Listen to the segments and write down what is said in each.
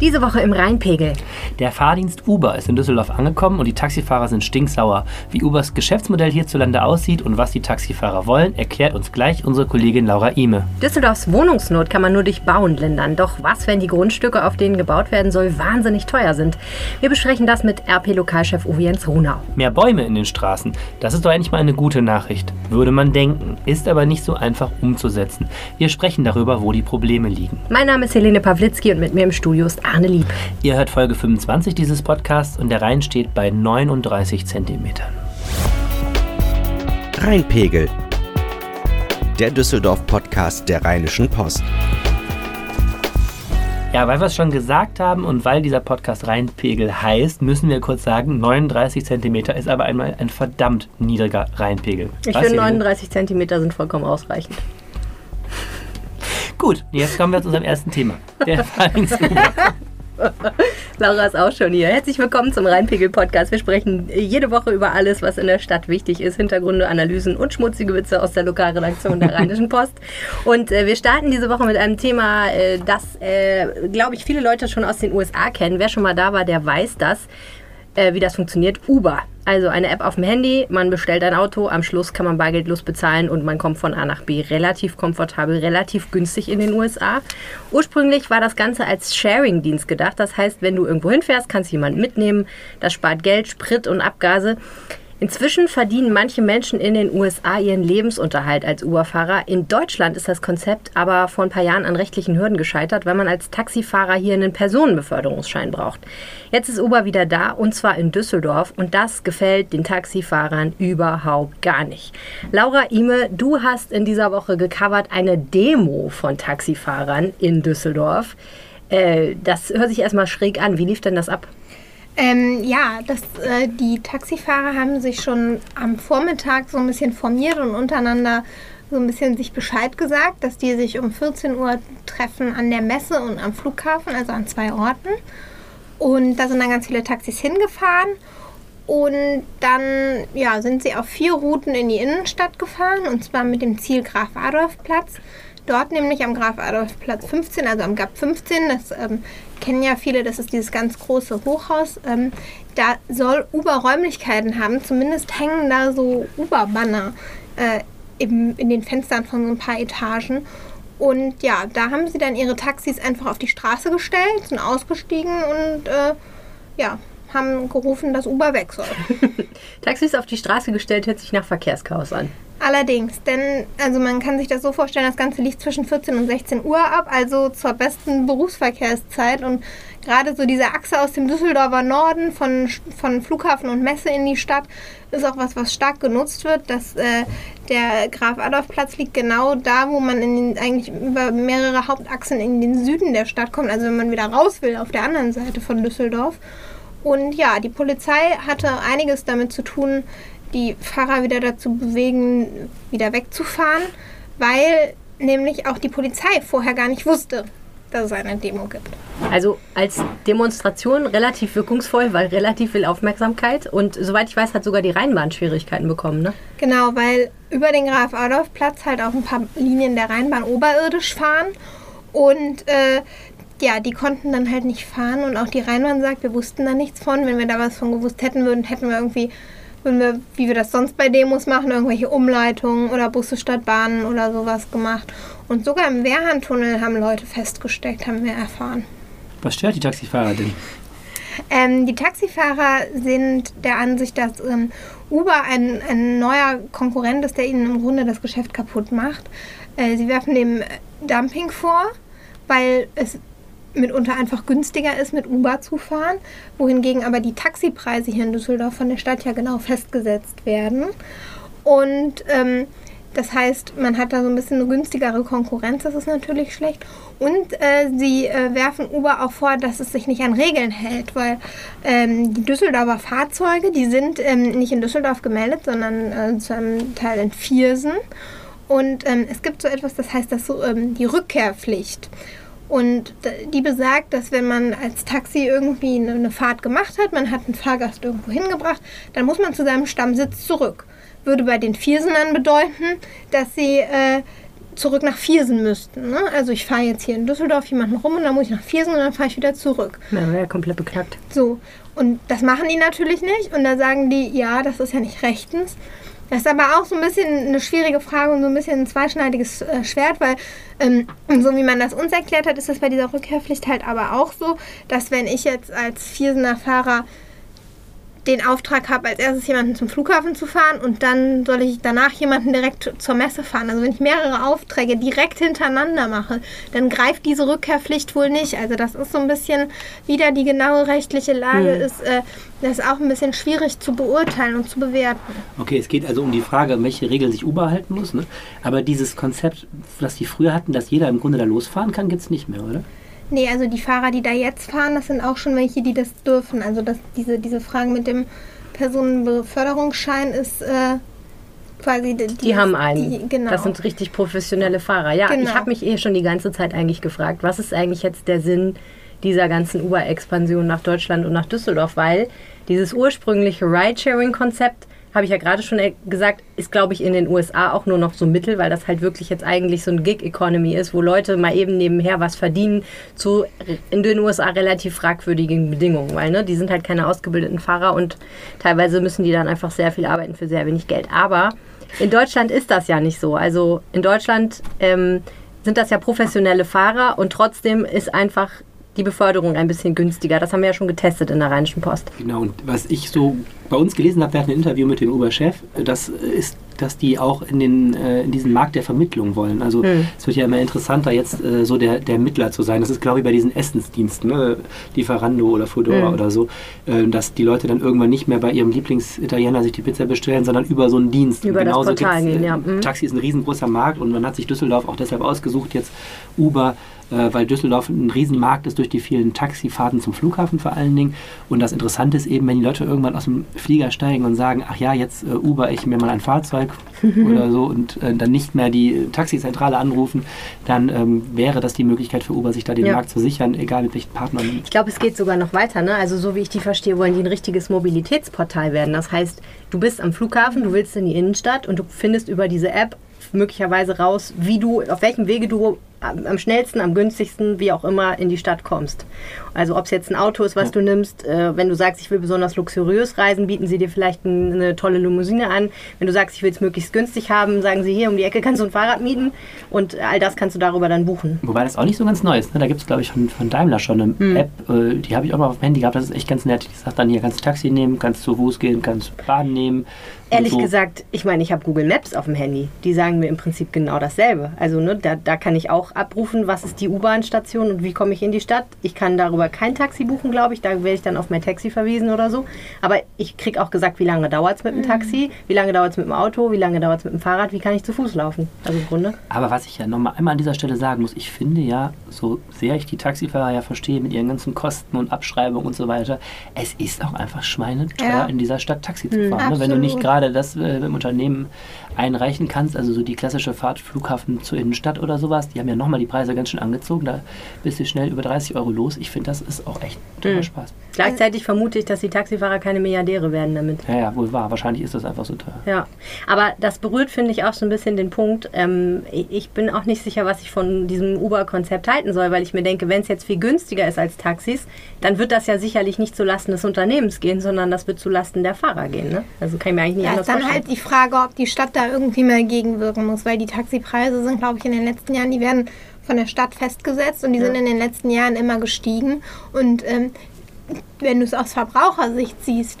Diese Woche im Rheinpegel. Der Fahrdienst Uber ist in Düsseldorf angekommen und die Taxifahrer sind stinksauer. Wie Ubers Geschäftsmodell hierzulande aussieht und was die Taxifahrer wollen, erklärt uns gleich unsere Kollegin Laura Ime. Düsseldorfs Wohnungsnot kann man nur durch Bauen lindern. Doch was, wenn die Grundstücke, auf denen gebaut werden soll, wahnsinnig teuer sind? Wir besprechen das mit RP-Lokalchef Uwe Jens Runau. Mehr Bäume in den Straßen, das ist doch eigentlich mal eine gute Nachricht. Würde man denken, ist aber nicht so einfach umzusetzen. Wir sprechen darüber, wo die Probleme liegen. Mein Name ist Helene Pawlitzki und mit mir im Studio ist Arne Lieb. Ihr hört Folge 25 dieses Podcasts und der Rhein steht bei 39 Zentimetern. Rheinpegel. Der Düsseldorf-Podcast der Rheinischen Post. Ja, weil wir es schon gesagt haben und weil dieser Podcast Rheinpegel heißt, müssen wir kurz sagen, 39 Zentimeter ist aber einmal ein verdammt niedriger Rheinpegel. Ich finde 39 Zentimeter sind vollkommen ausreichend. Gut, jetzt kommen wir zu unserem ersten Thema. Der Fahrdienstuber. Laura ist auch schon hier. Herzlich willkommen zum Rheinpegel-Podcast. Wir sprechen jede Woche über alles, was in der Stadt wichtig ist. Hintergründe, Analysen und schmutzige Witze aus der Lokalredaktion der Rheinischen Post. Und äh, wir starten diese Woche mit einem Thema, äh, das, äh, glaube ich, viele Leute schon aus den USA kennen. Wer schon mal da war, der weiß das äh, wie das funktioniert. Uber. Also eine App auf dem Handy, man bestellt ein Auto, am Schluss kann man bargeldlos bezahlen und man kommt von A nach B relativ komfortabel, relativ günstig in den USA. Ursprünglich war das Ganze als Sharing-Dienst gedacht. Das heißt, wenn du irgendwo hinfährst, kannst du jemanden mitnehmen. Das spart Geld, Sprit und Abgase. Inzwischen verdienen manche Menschen in den USA ihren Lebensunterhalt als Uber-Fahrer. In Deutschland ist das Konzept aber vor ein paar Jahren an rechtlichen Hürden gescheitert, weil man als Taxifahrer hier einen Personenbeförderungsschein braucht. Jetzt ist Uber wieder da und zwar in Düsseldorf und das gefällt den Taxifahrern überhaupt gar nicht. Laura Ime, du hast in dieser Woche gecovert eine Demo von Taxifahrern in Düsseldorf. Äh, das hört sich erstmal schräg an. Wie lief denn das ab? Ähm, ja, das, äh, die Taxifahrer haben sich schon am Vormittag so ein bisschen formiert und untereinander so ein bisschen sich Bescheid gesagt, dass die sich um 14 Uhr treffen an der Messe und am Flughafen, also an zwei Orten. Und da sind dann ganz viele Taxis hingefahren. Und dann ja, sind sie auf vier Routen in die Innenstadt gefahren, und zwar mit dem Ziel Graf Adolf Platz. Dort nämlich am Graf Adolf Platz 15, also am GAP 15, das ähm, kennen ja viele, das ist dieses ganz große Hochhaus. Ähm, da soll Uber Räumlichkeiten haben, zumindest hängen da so Uber-Banner äh, in den Fenstern von so ein paar Etagen. Und ja, da haben sie dann ihre Taxis einfach auf die Straße gestellt, sind ausgestiegen und äh, ja, haben gerufen, dass Uber weg soll. Taxis auf die Straße gestellt hört sich nach Verkehrschaos an. Allerdings, denn also man kann sich das so vorstellen, das Ganze liegt zwischen 14 und 16 Uhr ab, also zur besten Berufsverkehrszeit und gerade so diese Achse aus dem Düsseldorfer Norden von, von Flughafen und Messe in die Stadt ist auch was, was stark genutzt wird. Dass, äh, der Graf Adolf Platz liegt genau da, wo man in den, eigentlich über mehrere Hauptachsen in den Süden der Stadt kommt, also wenn man wieder raus will auf der anderen Seite von Düsseldorf. Und ja, die Polizei hatte einiges damit zu tun, die Fahrer wieder dazu bewegen, wieder wegzufahren, weil nämlich auch die Polizei vorher gar nicht wusste, dass es eine Demo gibt. Also als Demonstration relativ wirkungsvoll, weil relativ viel Aufmerksamkeit und soweit ich weiß, hat sogar die Rheinbahn Schwierigkeiten bekommen, ne? Genau, weil über den Graf Adolf Platz halt auch ein paar Linien der Rheinbahn oberirdisch fahren und äh, ja, die konnten dann halt nicht fahren und auch die Rheinbahn sagt, wir wussten da nichts von. Wenn wir da was von gewusst hätten würden, hätten wir irgendwie wenn wir, wie wir das sonst bei Demos machen, irgendwelche Umleitungen oder Busse statt Bahnen oder sowas gemacht. Und sogar im Wehrhandtunnel haben Leute festgesteckt, haben wir erfahren. Was stört die Taxifahrer denn? Ähm, die Taxifahrer sind der Ansicht, dass ähm, Uber ein, ein neuer Konkurrent ist, der ihnen im Grunde das Geschäft kaputt macht. Äh, sie werfen dem Dumping vor, weil es mitunter einfach günstiger ist, mit Uber zu fahren, wohingegen aber die Taxipreise hier in Düsseldorf von der Stadt ja genau festgesetzt werden. Und ähm, das heißt, man hat da so ein bisschen eine günstigere Konkurrenz, das ist natürlich schlecht. Und äh, sie äh, werfen Uber auch vor, dass es sich nicht an Regeln hält, weil ähm, die Düsseldorfer Fahrzeuge, die sind ähm, nicht in Düsseldorf gemeldet, sondern äh, zu einem Teil in Viersen. Und ähm, es gibt so etwas, das heißt das so, ähm, die Rückkehrpflicht. Und die besagt, dass wenn man als Taxi irgendwie eine Fahrt gemacht hat, man hat einen Fahrgast irgendwo hingebracht, dann muss man zu seinem Stammsitz zurück. Würde bei den Viersenern bedeuten, dass sie äh, zurück nach Viersen müssten. Ne? Also ich fahre jetzt hier in Düsseldorf jemanden rum und dann muss ich nach Viersen und dann fahre ich wieder zurück. Ja, wäre komplett beknackt. So, und das machen die natürlich nicht. Und da sagen die, ja, das ist ja nicht rechtens. Das ist aber auch so ein bisschen eine schwierige Frage und so ein bisschen ein zweischneidiges äh, Schwert, weil ähm, so wie man das uns erklärt hat, ist das bei dieser Rückkehrpflicht halt aber auch so, dass wenn ich jetzt als Viersener Fahrer den Auftrag habe, als erstes jemanden zum Flughafen zu fahren und dann soll ich danach jemanden direkt zur Messe fahren. Also wenn ich mehrere Aufträge direkt hintereinander mache, dann greift diese Rückkehrpflicht wohl nicht. Also das ist so ein bisschen wieder die genaue rechtliche Lage Hm. ist, äh, das ist auch ein bisschen schwierig zu beurteilen und zu bewerten. Okay, es geht also um die Frage, welche Regeln sich Uber halten muss. Ne? Aber dieses Konzept, das die früher hatten, dass jeder im Grunde da losfahren kann, gibt es nicht mehr, oder? Nee, also die Fahrer, die da jetzt fahren, das sind auch schon welche, die das dürfen. Also das, diese, diese Fragen mit dem Personenbeförderungsschein ist äh, quasi... Die, Die haben einen. Die, genau. Das sind richtig professionelle Fahrer. Ja, Genau. ich habe mich eh schon die ganze Zeit eigentlich gefragt, was ist eigentlich jetzt der Sinn dieser ganzen Uber-Expansion nach Deutschland und nach Düsseldorf? Weil dieses ursprüngliche Ride-Sharing-Konzept, habe ich ja gerade schon e- gesagt, ist, glaube ich, in den USA auch nur noch so Mittel, weil das halt wirklich jetzt eigentlich so ein Gig-Economy ist, wo Leute mal eben nebenher was verdienen zu in den USA relativ fragwürdigen Bedingungen, weil ne, die sind halt keine ausgebildeten Fahrer und teilweise müssen die dann einfach sehr viel arbeiten für sehr wenig Geld. Aber in Deutschland ist das ja nicht so. Also in Deutschland ähm, sind das ja professionelle Fahrer und trotzdem ist einfach die Beförderung ein bisschen günstiger. Das haben wir ja schon getestet in der Rheinischen Post. Genau, und was ich so bei uns gelesen habe, wir hatten ein Interview mit dem Uber-Chef, das ist, dass die auch in, den, äh, in diesen Markt der Vermittlung wollen. Also es wird ja immer interessanter, jetzt äh, so der, der Mittler zu sein. Das ist, glaube ich, bei diesen Essensdiensten, ne? Lieferando oder Foodora oder so, äh, dass die Leute dann irgendwann nicht mehr bei ihrem Lieblingsitaliener sich die Pizza bestellen, sondern über so einen Dienst. Über Und das Portal gehen, ja. Mhm. Taxi ist ein riesengroßer Markt und man hat sich Düsseldorf auch deshalb ausgesucht, jetzt Uber, äh, weil Düsseldorf ein Riesenmarkt ist durch die vielen Taxifahrten zum Flughafen vor allen Dingen. Und das Interessante ist eben, wenn die Leute irgendwann aus dem Flieger steigen und sagen, ach ja, jetzt äh, Uber ich mir mal ein Fahrzeug oder so und äh, dann nicht mehr die Taxizentrale anrufen, dann ähm, wäre das die Möglichkeit für Uber, sich da den Ja. Markt zu sichern, egal mit welchen Partnern. Ich glaube, es geht sogar noch weiter. Ne? Also so wie ich die verstehe, wollen die ein richtiges Mobilitätsportal werden. Das heißt, du bist am Flughafen, du willst in die Innenstadt und du findest über diese App möglicherweise raus, wie du, auf welchem Wege du am schnellsten, am günstigsten, wie auch immer, in die Stadt kommst. Also ob es jetzt ein Auto ist, was du nimmst, äh, wenn du sagst, ich will besonders luxuriös reisen, bieten sie dir vielleicht ein, eine tolle Limousine an. Wenn du sagst, ich will es möglichst günstig haben, sagen sie hier um die Ecke kannst du ein Fahrrad mieten und all das kannst du darüber dann buchen. Wobei das auch nicht so ganz neu ist. Ne? Da gibt es, glaube ich, von, von Daimler schon eine Hm. App, äh, die habe ich auch mal auf dem Handy gehabt. Das ist echt ganz nett. Die sagt dann hier, kannst du Taxi nehmen, kannst zu Fuß gehen, kannst Bahn nehmen. Ehrlich so. gesagt, ich meine, ich habe Google Maps auf dem Handy. Die sagen mir im Prinzip genau dasselbe. Also ne, da, da kann ich auch abrufen, was ist die U-Bahn-Station und wie komme ich in die Stadt. Ich kann darüber kein Taxi buchen, glaube ich. Da werde ich dann auf mein Taxi verwiesen oder so. Aber ich kriege auch gesagt, wie lange dauert es mit dem Taxi, wie lange dauert es mit dem Auto, wie lange dauert es mit dem Fahrrad, wie kann ich zu Fuß laufen. Also im Grunde. Aber was ich ja nochmal einmal an dieser Stelle sagen muss, ich finde ja, so sehr ich die Taxifahrer ja verstehe mit ihren ganzen Kosten und Abschreibungen und so weiter, es ist auch einfach schweineteuer, Ja. in dieser Stadt Taxi zu fahren. Ne? Wenn du nicht gerade das äh, im Unternehmen einreichen kannst, also so die klassische Fahrt Flughafen zur Innenstadt oder sowas, die haben ja nochmal die Preise ganz schön angezogen, da bist du schnell über 30 Euro los. Ich finde, das ist auch echt toller Spaß. Gleichzeitig vermute ich, dass die Taxifahrer keine Milliardäre werden damit. Ja, ja, wohl wahr. Wahrscheinlich ist das einfach so teuer. Ja, aber das berührt, finde ich, auch so ein bisschen den Punkt. Ähm, ich ich bin auch nicht sicher, was ich von diesem Uber-Konzept halten soll, weil ich mir denke, wenn es jetzt viel günstiger ist als Taxis, dann wird das ja sicherlich nicht zulasten des Unternehmens gehen, sondern das wird zulasten der Fahrer gehen. Ne? Also kann ich mir eigentlich nicht Ja, anders ist dann vorstellen. halt die Frage, ob die Stadt da irgendwie mal gegenwirken muss, weil die Taxipreise sind, glaube ich, in den letzten Jahren, die werden von der Stadt festgesetzt und die sind in den letzten Jahren immer gestiegen. Und ähm, wenn du es aus Verbrauchersicht siehst,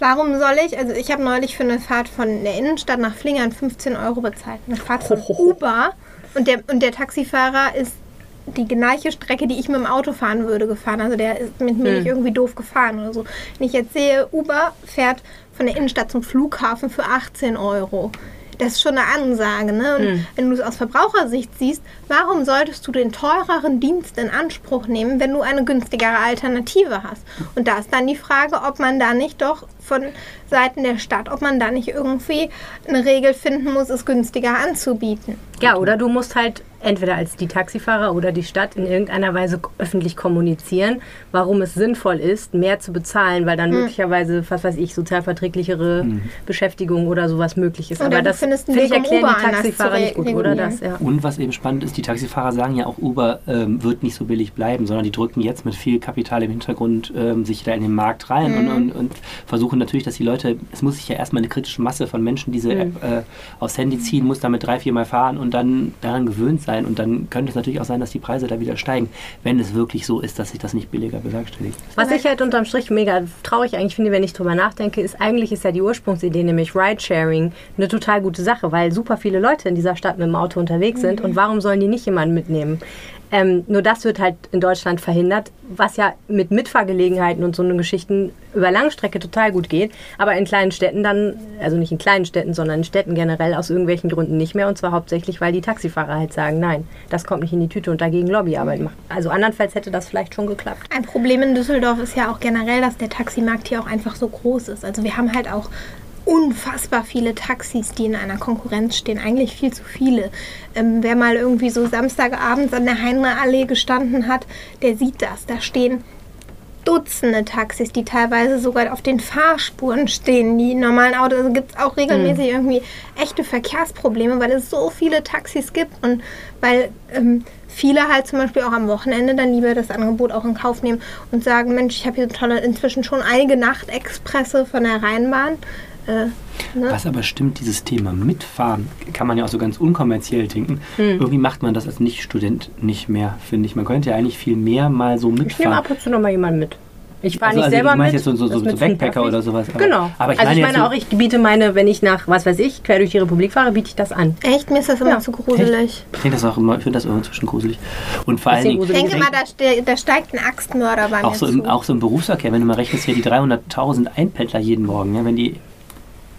warum soll ich, also ich habe neulich für eine Fahrt von der Innenstadt nach Flingern 15 Euro bezahlt. Eine Fahrt von Uber und der, und der Taxifahrer ist die gleiche Strecke, die ich mit dem Auto fahren würde, gefahren. Also der ist mit mir nicht irgendwie doof gefahren oder so. Wenn ich jetzt sehe, Uber fährt von der Innenstadt zum Flughafen für 18 Euro. Das ist schon eine Ansage. Ne? Und wenn du es aus Verbrauchersicht siehst, warum solltest du den teureren Dienst in Anspruch nehmen, wenn du eine günstigere Alternative hast? Und da ist dann die Frage, ob man da nicht doch von Seiten der Stadt, ob man da nicht irgendwie eine Regel finden muss, es günstiger anzubieten. Ja, oder du musst halt entweder als die Taxifahrer oder die Stadt in irgendeiner Weise öffentlich kommunizieren, warum es sinnvoll ist, mehr zu bezahlen, weil dann Mhm. möglicherweise, was weiß ich, sozialverträglichere Beschäftigung oder sowas möglich ist. Oder Aber das findest finde ich erklären Uber die Taxifahrer nicht gut, oder das? Ja. Und was eben spannend ist, die Taxifahrer sagen ja auch, Uber ähm, wird nicht so billig bleiben, sondern die drücken jetzt mit viel Kapital im Hintergrund ähm, sich da in den Markt rein und, und, und versuchen natürlich, dass die Leute, es muss sich ja erstmal eine kritische Masse von Menschen diese App äh, aufs Handy ziehen, muss damit drei, vier Mal fahren und dann daran gewöhnt sein. Und dann könnte es natürlich auch sein, dass die Preise da wieder steigen, wenn es wirklich so ist, dass sich das nicht billiger bewerkstelligt. Was ich halt unterm Strich mega traurig eigentlich finde, wenn ich drüber nachdenke, ist eigentlich ist ja die Ursprungsidee, nämlich Ridesharing, eine total gute Sache, weil super viele Leute in dieser Stadt mit dem Auto unterwegs sind und warum sollen die nicht jemanden mitnehmen? Ähm, nur das wird halt in Deutschland verhindert, was ja mit Mitfahrgelegenheiten und so eine Geschichten über Langstrecke total gut geht, aber in kleinen Städten dann, also nicht in kleinen Städten, sondern in Städten generell aus irgendwelchen Gründen nicht mehr und zwar hauptsächlich, weil die Taxifahrer halt sagen, nein, das kommt nicht in die Tüte und dagegen Lobbyarbeit machen. Also andernfalls hätte das vielleicht schon geklappt. Ein Problem in Düsseldorf ist ja auch generell, dass der Taximarkt hier auch einfach so groß ist. Also wir haben halt auch unfassbar viele Taxis, die in einer Konkurrenz stehen. Eigentlich viel zu viele. Ähm, wer mal irgendwie so Samstagabends an der Heinrich-Allee gestanden hat, der sieht das. Da stehen Dutzende Taxis, die teilweise sogar auf den Fahrspuren stehen. Die normalen Autos, also gibt es auch regelmäßig irgendwie echte Verkehrsprobleme, weil es so viele Taxis gibt und weil ähm, viele halt zum Beispiel auch am Wochenende dann lieber das Angebot auch in Kauf nehmen und sagen, Mensch, ich habe hier tolle, inzwischen schon einige Nachtexpresse von der Rheinbahn. Äh, ne? Was aber stimmt, dieses Thema Mitfahren, kann man ja auch so ganz unkommerziell denken. Irgendwie macht man das als Nicht-Student nicht mehr, finde ich. Man könnte ja eigentlich viel mehr mal so Ich nehme mitfahren. ab und zu noch mal jemanden mit. Ich fahre Also, nicht also selber du meinst mit. jetzt so, so, so, so Backpacker oder sowas. Aber, Genau. Aber ich also meine ich meine so, auch, ich biete meine, wenn ich nach, was weiß ich, quer durch die Republik fahre, biete ich das an. Echt, mir ist das immer Ja. zu gruselig. Ich finde das auch immer, ich finde das immer inzwischen gruselig. Und vor allen Dingen, Ich denke denk- immer, da, da steigt ein Axtmörder bei auch mir so, zu. im, auch so im Berufsverkehr, wenn du mal rechnest, hier die 300.000 Einpendler jeden Morgen, ja, wenn die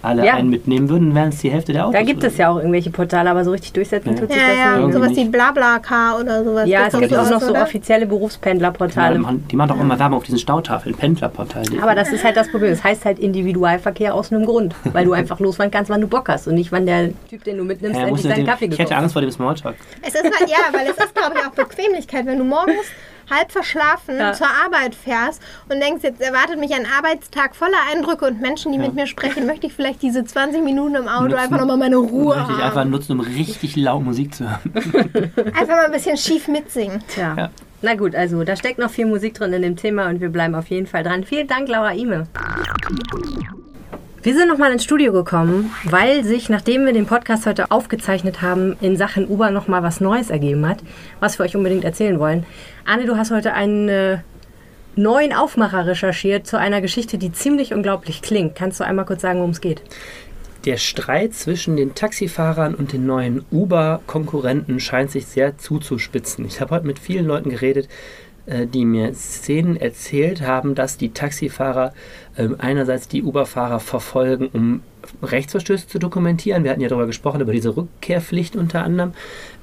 alle Ja. einen mitnehmen würden, wären es die Hälfte der Autos. Da gibt es ja auch irgendwelche Portale, aber so richtig durchsetzen Ja. tut sich ja, das ja, nicht. Irgendwie sowas wie. Blablacar oder sowas. Ja, es gibt auch noch so oder? offizielle Die Berufspendlerportale. machen, die machen doch immer Werbung auf diesen Stautafeln, Pendlerportal. Aber das ist halt das Problem. Es heißt halt Individualverkehr aus einem Grund. Weil du einfach losfahren kannst, wann du Bock hast. Und nicht, wann der Typ, den du mitnimmst, ja, endlich seinen den, Kaffee ich gekauft hätte hat. Angst vor dem Smalltalk. Es ist halt, ja, weil es ist, glaube ich, auch Bequemlichkeit. Wenn du morgens halb verschlafen Ja. zur Arbeit fährst und denkst, jetzt erwartet mich ein Arbeitstag voller Eindrücke und Menschen, die mit mir sprechen, möchte ich vielleicht diese 20 Minuten im Auto Nutzen. einfach nochmal meine Ruhe Möchte ich einfach haben. nutzen, um richtig laut Musik zu hören. Einfach mal ein bisschen schief mitsingen. Tja. Ja. Na gut, also da steckt noch viel Musik drin in dem Thema und wir bleiben auf jeden Fall dran. Vielen Dank, Laura Ime. Wir sind nochmal ins Studio gekommen, weil sich, nachdem wir den Podcast heute aufgezeichnet haben, in Sachen Uber nochmal was Neues ergeben hat, was wir euch unbedingt erzählen wollen. Anne, du hast heute einen äh, neuen Aufmacher recherchiert zu einer Geschichte, die ziemlich unglaublich klingt. Kannst du einmal kurz sagen, worum es geht? Der Streit zwischen den Taxifahrern und den neuen Uber-Konkurrenten scheint sich sehr zuzuspitzen. Ich habe heute mit vielen Leuten geredet, die mir Szenen erzählt haben, dass die Taxifahrer ähm, einerseits die Uber-Fahrer verfolgen, um Rechtsverstöße zu dokumentieren. Wir hatten ja darüber gesprochen, über diese Rückkehrpflicht unter anderem.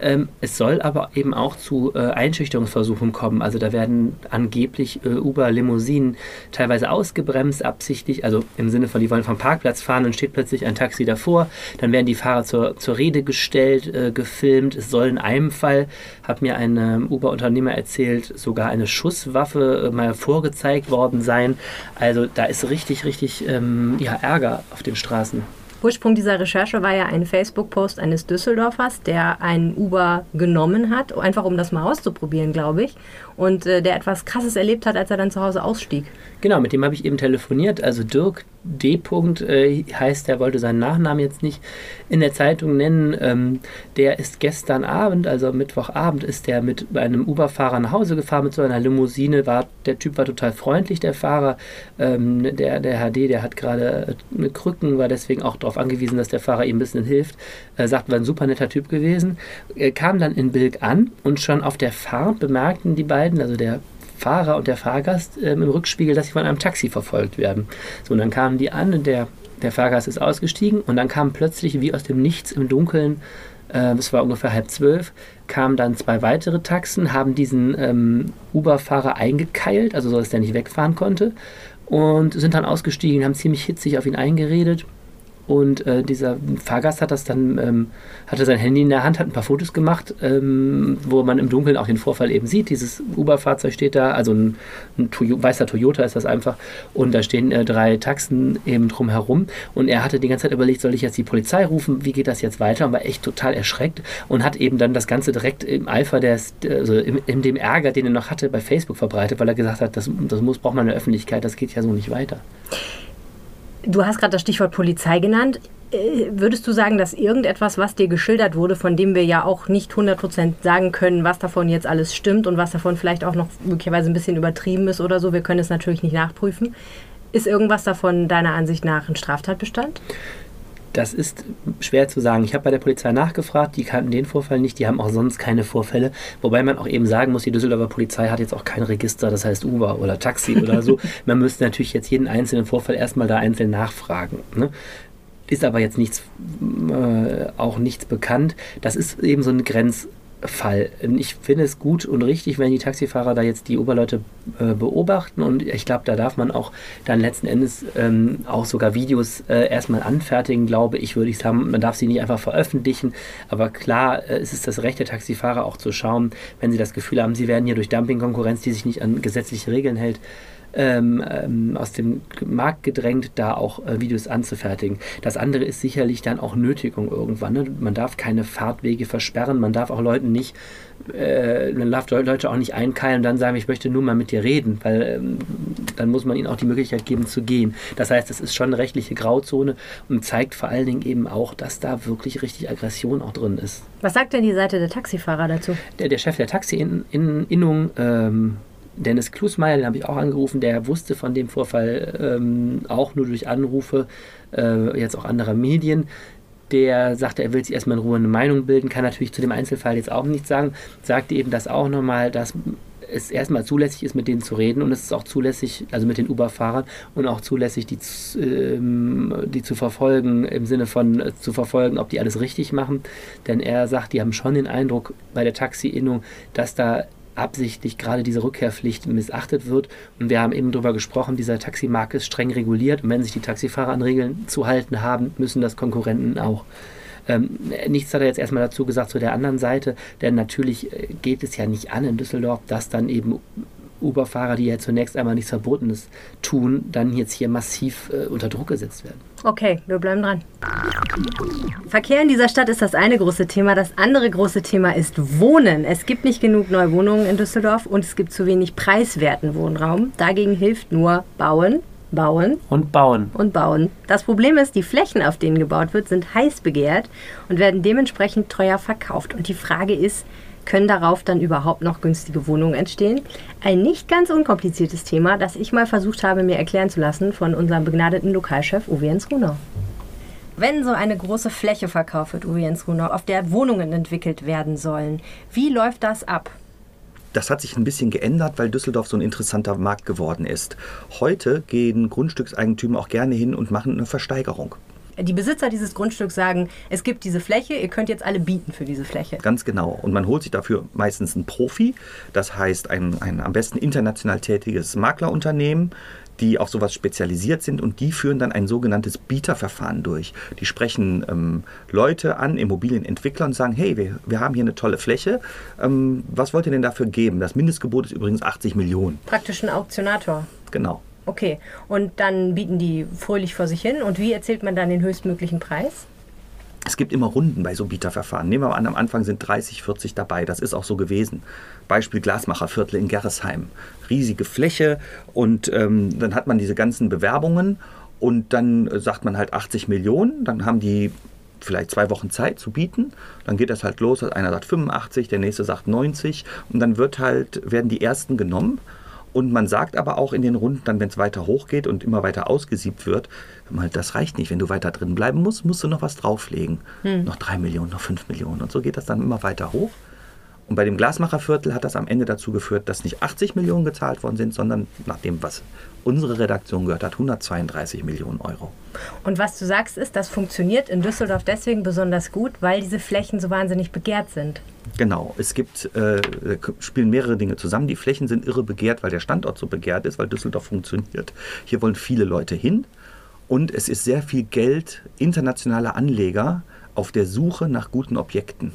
Ähm, es soll aber eben auch zu äh, Einschüchterungsversuchen kommen. Also da werden angeblich äh, Uber-Limousinen teilweise ausgebremst, absichtlich, also im Sinne von, die wollen vom Parkplatz fahren und steht plötzlich ein Taxi davor. Dann werden die Fahrer zur, zur Rede gestellt, äh, gefilmt. Es soll in einem Fall, hat mir ein ähm, Uber-Unternehmer erzählt, sogar eine Schusswaffe äh, mal vorgezeigt worden sein. Also da ist richtig, richtig ähm, ja, Ärger auf den Straßen. Ursprung dieser Recherche war ja ein Facebook-Post eines Düsseldorfers, der einen Uber genommen hat, einfach um das mal auszuprobieren, glaube ich. Und äh, der etwas Krasses erlebt hat, als er dann zu Hause ausstieg. Genau, mit dem habe ich eben telefoniert. Also Dirk D. -Punkt, äh, heißt, der wollte seinen Nachnamen jetzt nicht in der Zeitung nennen. Ähm, der ist gestern Abend, also Mittwochabend, ist der mit einem Uber-Fahrer nach Hause gefahren mit so einer Limousine. War, der Typ war total freundlich, der Fahrer. Ähm, der, der HD, der hat gerade äh, Krücken, war deswegen auch darauf angewiesen, dass der Fahrer ihm ein bisschen hilft. Äh, sagt, war ein super netter Typ gewesen. Er kam dann in Bilk an und schon auf der Fahrt bemerkten die beiden, also der Fahrer und der Fahrgast ähm, im Rückspiegel, dass sie von einem Taxi verfolgt werden. So, und dann kamen die an und der, der Fahrgast ist ausgestiegen und dann kam plötzlich wie aus dem Nichts im Dunkeln, äh, es war ungefähr halb zwölf, kamen dann zwei weitere Taxen, haben diesen ähm, Uber-Fahrer eingekeilt, also so, dass der nicht wegfahren konnte und sind dann ausgestiegen, haben ziemlich hitzig auf ihn eingeredet und äh, dieser Fahrgast hat das dann, ähm, hatte sein Handy in der Hand, hat ein paar Fotos gemacht, ähm, wo man im Dunkeln auch den Vorfall eben sieht. Dieses Uber-Fahrzeug steht da, also ein, ein Toyo weißer Toyota ist das einfach. Und da stehen äh, drei Taxen eben drumherum. Und er hatte die ganze Zeit überlegt, soll ich jetzt die Polizei rufen? Wie geht das jetzt weiter? Und war echt total erschreckt und hat eben dann das Ganze direkt im Eifer, des, also in, in dem Ärger, den er noch hatte, bei Facebook verbreitet, weil er gesagt hat, das, das muss, braucht man eine Öffentlichkeit, das geht ja so nicht weiter. Du hast gerade das Stichwort Polizei genannt. Äh, würdest du sagen, dass irgendetwas, was dir geschildert wurde, von dem wir ja auch nicht 100% sagen können, was davon jetzt alles stimmt und was davon vielleicht auch noch möglicherweise ein bisschen übertrieben ist oder so, wir können es natürlich nicht nachprüfen, ist irgendwas davon deiner Ansicht nach ein Straftatbestand? Das ist schwer zu sagen. Ich habe bei der Polizei nachgefragt, die kannten den Vorfall nicht, die haben auch sonst keine Vorfälle. Wobei man auch eben sagen muss, die Düsseldorfer Polizei hat jetzt auch kein Register, das heißt Uber oder Taxi oder so. man müsste natürlich jetzt jeden einzelnen Vorfall erstmal da einzeln nachfragen. Ne? Ist aber jetzt nichts, äh, auch nichts bekannt. Das ist eben so ein Grenz, Fall. Ich finde es gut und richtig, wenn die Taxifahrer da jetzt die Oberleute äh, beobachten und ich glaube, da darf man auch dann letzten Endes ähm, auch sogar Videos äh, erstmal anfertigen, glaube ich, würde ich sagen. Man darf sie nicht einfach veröffentlichen, aber klar äh, ist es das Recht der Taxifahrer auch zu schauen, wenn sie das Gefühl haben, sie werden hier durch Dumpingkonkurrenz, die sich nicht an gesetzliche Regeln hält, ähm, ähm, aus dem Markt gedrängt, da auch äh, Videos anzufertigen. Das andere ist sicherlich dann auch Nötigung irgendwann. Ne? Man darf keine Fahrtwege versperren, man darf auch Leuten nicht, äh, man darf Leute auch nicht einkeilen und dann sagen, ich möchte nur mal mit dir reden, weil ähm, dann muss man ihnen auch die Möglichkeit geben zu gehen. Das heißt, es ist schon eine rechtliche Grauzone und zeigt vor allen Dingen eben auch, dass da wirklich richtig Aggression auch drin ist. Was sagt denn die Seite der Taxifahrer dazu? Der, der Chef der Taxi-Innung, ähm, Dennis Klusmeier, den habe ich auch angerufen, der wusste von dem Vorfall ähm, auch nur durch Anrufe, äh, jetzt auch anderer Medien. Der sagte, er will sich erstmal in Ruhe eine Meinung bilden, kann natürlich zu dem Einzelfall jetzt auch nichts sagen, sagte eben das auch nochmal, dass es erstmal zulässig ist, mit denen zu reden und es ist auch zulässig, also mit den Uber-Fahrern und auch zulässig, die, ähm, die zu verfolgen, im Sinne von äh, zu verfolgen, ob die alles richtig machen. Denn er sagt, die haben schon den Eindruck bei der Taxi-Innung, dass da absichtlich gerade diese Rückkehrpflicht missachtet wird. Und wir haben eben darüber gesprochen, dieser Taximarkt ist streng reguliert. Und wenn sich die Taxifahrer an Regeln zu halten haben, müssen das Konkurrenten auch. Ähm, nichts hat er jetzt erstmal dazu gesagt zu der anderen Seite, denn natürlich äh, geht es ja nicht an in Düsseldorf, dass dann eben Uber-Fahrer, die ja zunächst einmal nichts Verbotenes tun, dann jetzt hier massiv äh, unter Druck gesetzt werden. Okay, wir bleiben dran. Verkehr in dieser Stadt ist das eine große Thema. Das andere große Thema ist Wohnen. Es gibt nicht genug neue Wohnungen in Düsseldorf und es gibt zu wenig preiswerten Wohnraum. Dagegen hilft nur Bauen, Bauen. Und bauen. Und bauen. Das Problem ist, die Flächen, auf denen gebaut wird, sind heiß begehrt und werden dementsprechend teuer verkauft. Und die Frage ist, können darauf dann überhaupt noch günstige Wohnungen entstehen? Ein nicht ganz unkompliziertes Thema, das ich mal versucht habe, mir erklären zu lassen von unserem begnadeten Lokalchef Uwe Jens Runau. Wenn so eine große Fläche verkauft wird, Uwe Jens Runau, auf der Wohnungen entwickelt werden sollen, wie läuft das ab? Das hat sich ein bisschen geändert, weil Düsseldorf so ein interessanter Markt geworden ist. Heute gehen Grundstückseigentümer auch gerne hin und machen eine Versteigerung die Besitzer dieses Grundstücks sagen, es gibt diese Fläche, ihr könnt jetzt alle bieten für diese Fläche. Ganz genau. Und man holt sich dafür meistens einen Profi, das heißt ein, ein am besten international tätiges Maklerunternehmen, die auf sowas spezialisiert sind und die führen dann ein sogenanntes Bieterverfahren durch. Die sprechen ähm, Leute an, Immobilienentwickler und sagen, hey, wir, wir haben hier eine tolle Fläche, ähm, was wollt ihr denn dafür geben? Das Mindestgebot ist übrigens 80 Millionen. Praktisch ein Auktionator. Genau. Okay, und dann bieten die fröhlich vor sich hin. Und wie erzählt man dann den höchstmöglichen Preis? Es gibt immer Runden bei so Bieterverfahren. Nehmen wir mal an, am Anfang sind 30, 40 dabei. Das ist auch so gewesen. Beispiel Glasmacherviertel in Gerresheim. Riesige Fläche und ähm, dann hat man diese ganzen Bewerbungen und dann äh, sagt man halt 80 Millionen. Dann haben die vielleicht zwei Wochen Zeit zu bieten. Dann geht das halt los. Einer sagt 85, der nächste sagt 90 und dann wird halt, werden die ersten genommen und man sagt aber auch in den Runden dann, wenn es weiter hochgeht und immer weiter ausgesiebt wird, das reicht nicht. Wenn du weiter drin bleiben musst, musst du noch was drauflegen. Hm. Noch drei Millionen, noch fünf Millionen. Und so geht das dann immer weiter hoch. Und bei dem Glasmacherviertel hat das am Ende dazu geführt, dass nicht 80 Millionen gezahlt worden sind, sondern nach dem, was unsere Redaktion gehört hat, 132 Millionen Euro. Und was du sagst ist, das funktioniert in Düsseldorf deswegen besonders gut, weil diese Flächen so wahnsinnig begehrt sind. Genau, es gibt, äh, spielen mehrere Dinge zusammen. Die Flächen sind irre begehrt, weil der Standort so begehrt ist, weil Düsseldorf funktioniert. Hier wollen viele Leute hin Und es ist sehr viel Geld internationaler Anleger auf der Suche nach guten Objekten.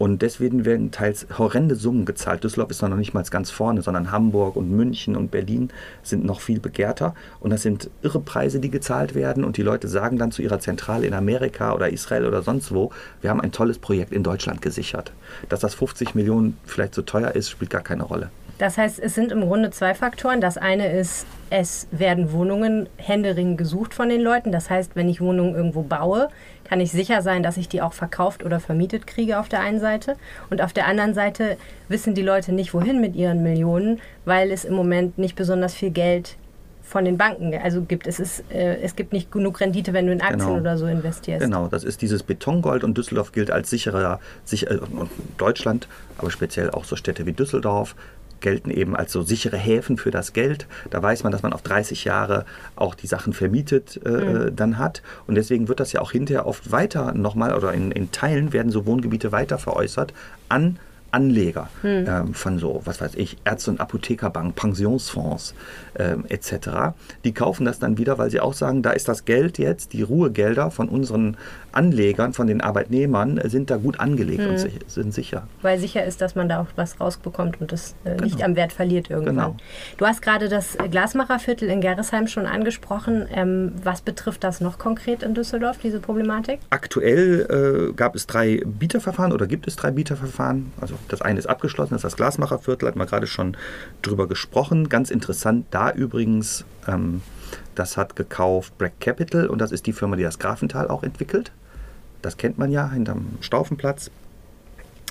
Und deswegen werden teils horrende Summen gezahlt. Düsseldorf ist noch nicht mal ganz vorne, sondern Hamburg und München und Berlin sind noch viel begehrter. Und das sind irre Preise, die gezahlt werden. Und die Leute sagen dann zu ihrer Zentrale in Amerika oder Israel oder sonst wo, wir haben ein tolles Projekt in Deutschland gesichert. Dass das 50 Millionen vielleicht so teuer ist, spielt gar keine Rolle. Das heißt, es sind im Grunde zwei Faktoren. Das eine ist, es werden Wohnungen händeringend gesucht von den Leuten. Das heißt, wenn ich Wohnungen irgendwo baue, kann ich sicher sein, dass ich die auch verkauft oder vermietet kriege auf der einen Seite. Und auf der anderen Seite wissen die Leute nicht, wohin mit ihren Millionen, weil es im Moment nicht besonders viel Geld von den Banken also gibt. Es, ist, äh, es gibt nicht genug Rendite, wenn du in Aktien Genau. oder so investierst. Genau, das ist dieses Betongold und Düsseldorf gilt als sicherer, sicher, äh, Deutschland, aber speziell auch so Städte wie Düsseldorf gelten eben als so sichere Häfen für das Geld. Da weiß man, dass man auf 30 Jahre auch die Sachen vermietet äh, dann hat. Und deswegen wird das ja auch hinterher oft weiter nochmal oder in, in Teilen werden so Wohngebiete weiter veräußert an Anleger ähm, von so, was weiß ich, Ärzte- und Apothekerbank, Pensionsfonds ähm, etc. Die kaufen das dann wieder, weil sie auch sagen, da ist das Geld jetzt, die Ruhegelder von unseren Anlegern, von den Arbeitnehmern, äh, sind da gut angelegt und sich, sind sicher. Weil sicher ist, dass man da auch was rausbekommt und das äh, nicht Genau. am Wert verliert irgendwann. Genau. Du hast gerade das Glasmacherviertel in Gerresheim schon angesprochen. Ähm, was betrifft das noch konkret in Düsseldorf, diese Problematik? Aktuell äh, gab es drei Bieterverfahren oder gibt es drei Bieterverfahren. Also das eine ist abgeschlossen, das ist das Glasmacherviertel, hat man gerade schon drüber gesprochen. Ganz interessant da übrigens, ähm, das hat gekauft Black Capital und das ist die Firma, die das Grafental auch entwickelt. Das kennt man ja hinterm Staufenplatz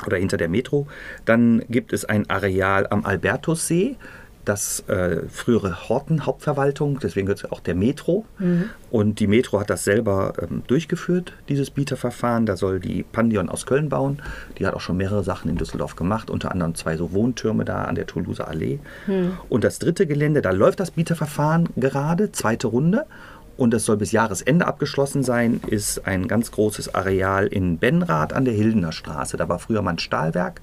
oder hinter der Metro. Dann gibt es ein Areal am Albertussee, das äh, frühere Horten-Hauptverwaltung, deswegen gehört es auch der Metro. Und die Metro hat das selber ähm, durchgeführt, dieses Bieterverfahren. Da soll die Pandion aus Köln bauen. Die hat auch schon mehrere Sachen in Düsseldorf gemacht, unter anderem zwei so Wohntürme da an der Toulouser Allee. Und das dritte Gelände, da läuft das Bieterverfahren gerade, zweite Runde. Und das soll bis Jahresende abgeschlossen sein, ist ein ganz großes Areal in Benrath an der Hildener Straße. Da war früher mal ein Stahlwerk.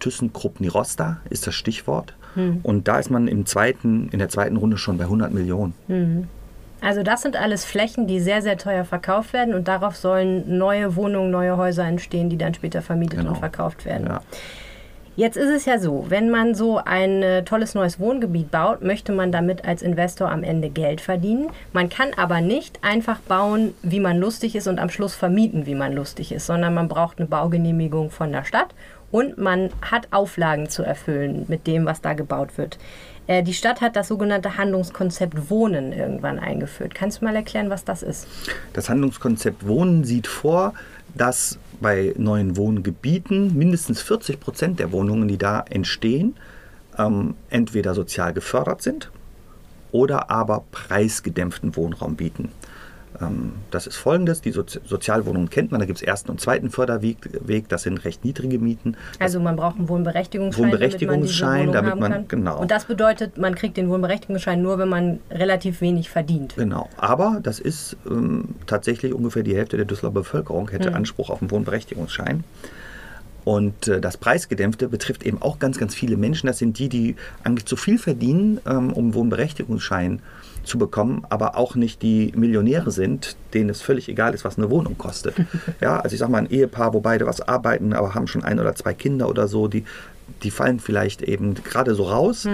ThyssenKrupp Nirosta ist das Stichwort. Und da ist man im zweiten, in der zweiten Runde schon bei 100 Millionen. Also das sind alles Flächen, die sehr, sehr teuer verkauft werden und darauf sollen neue Wohnungen, neue Häuser entstehen, die dann später vermietet Genau. und verkauft werden. Ja. Jetzt ist es ja so, wenn man so ein äh, tolles neues Wohngebiet baut, möchte man damit als Investor am Ende Geld verdienen. Man kann aber nicht einfach bauen, wie man lustig ist und am Schluss vermieten, wie man lustig ist, sondern man braucht eine Baugenehmigung von der Stadt und man hat Auflagen zu erfüllen mit dem, was da gebaut wird. Äh, Die Stadt hat das sogenannte Handlungskonzept Wohnen irgendwann eingeführt. Kannst du mal erklären, was das ist? Das Handlungskonzept Wohnen sieht vor, dass bei neuen Wohngebieten mindestens 40 Prozent der Wohnungen, die da entstehen, ähm, entweder sozial gefördert sind oder aber preisgedämpften Wohnraum bieten. Ähm, das ist folgendes: Die Sozi Sozialwohnungen kennt man, da gibt es ersten und zweiten Förderweg, Weg, das sind recht niedrige Mieten. Also man braucht einen Wohnberechtigungsschein, Wohnberechtigungsschein, damit damit man, man- haben kann. genau. Und das bedeutet, man kriegt den Wohnberechtigungsschein nur, wenn man relativ wenig verdient. Genau, aber das ist ähm, tatsächlich ungefähr die Hälfte der Düsseldorfer Bevölkerung hätte Anspruch auf einen Wohnberechtigungsschein. Und äh, das Preisgedämpfte betrifft eben auch ganz, ganz viele Menschen. Das sind die, die eigentlich zu viel verdienen, ähm, um einen Wohnberechtigungsschein zu bekommen, aber auch nicht die Millionäre sind, denen es völlig egal ist, was eine Wohnung kostet. ja, also ich sage mal ein Ehepaar, wo beide was arbeiten, aber haben schon ein oder zwei Kinder oder so, die, die fallen vielleicht eben gerade so raus,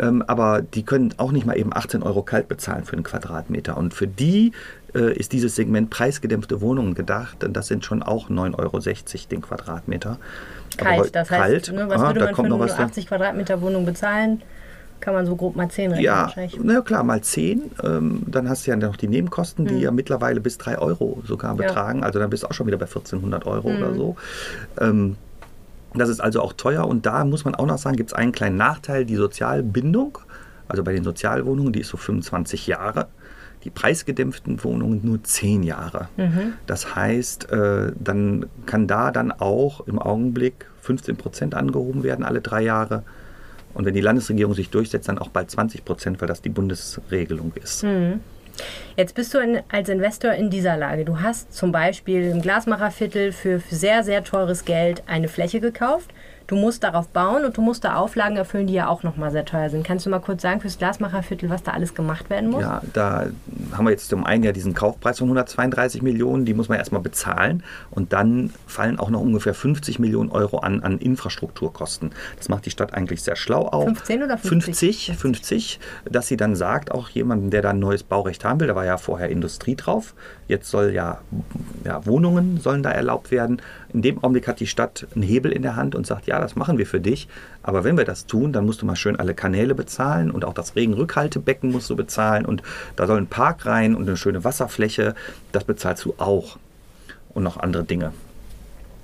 ähm, aber die können auch nicht mal eben 18 Euro kalt bezahlen für einen Quadratmeter. Und für die äh, ist dieses Segment preisgedämpfte Wohnungen gedacht. Und das sind schon auch 9,60 Euro den Quadratmeter. Aber Kalt, das heißt, kalt, ne, was ah, würde da man für kommt noch eine was da. 80 Quadratmeter Wohnung bezahlen? Kann man so grob mal 10 rechnen Ja, wahrscheinlich. na klar, mal 10. Ähm, dann hast du ja noch die Nebenkosten, die ja mittlerweile bis 3 Euro sogar Hm. Ja. Hm. betragen. Also dann bist du auch schon wieder bei 1400 Euro oder so. Ähm, das ist also auch teuer und da muss man auch noch sagen, gibt es einen kleinen Nachteil, die Sozialbindung. Also bei den Sozialwohnungen, die ist so 25 Jahre. Die preisgedämpften Wohnungen nur 10 Jahre. Mhm. Das heißt, äh, dann kann da dann auch im Augenblick 15 Prozent angehoben werden, alle drei Jahre. Und wenn die Landesregierung sich durchsetzt, dann auch bald 20 Prozent, weil das die Bundesregelung ist. Jetzt bist du in, als Investor in dieser Lage. Du hast zum Beispiel im Glasmacherviertel für sehr, sehr teures Geld eine Fläche gekauft. Du musst darauf bauen und du musst da Auflagen erfüllen, die ja auch nochmal sehr teuer sind. Kannst du mal kurz sagen fürs Glasmacherviertel, was da alles gemacht werden muss? Ja, da haben wir jetzt zum einen ja diesen Kaufpreis von 132 Millionen, die muss man erstmal bezahlen und dann fallen auch noch ungefähr 50 Millionen Euro an, an Infrastrukturkosten. Das macht die Stadt eigentlich sehr schlau auch. 15 oder 50? 50, 50, dass sie dann sagt, auch jemanden, der da ein neues Baurecht haben will, da war ja vorher Industrie drauf, jetzt soll ja, ja Wohnungen sollen da erlaubt werden. In dem Augenblick hat die Stadt einen Hebel in der Hand und sagt, ja, das machen wir für dich, aber wenn wir das tun, dann musst du mal schön alle Kanäle bezahlen und auch das Regenrückhaltebecken musst du bezahlen und da soll ein Park rein und eine schöne Wasserfläche, das bezahlst du auch. Und noch andere Dinge.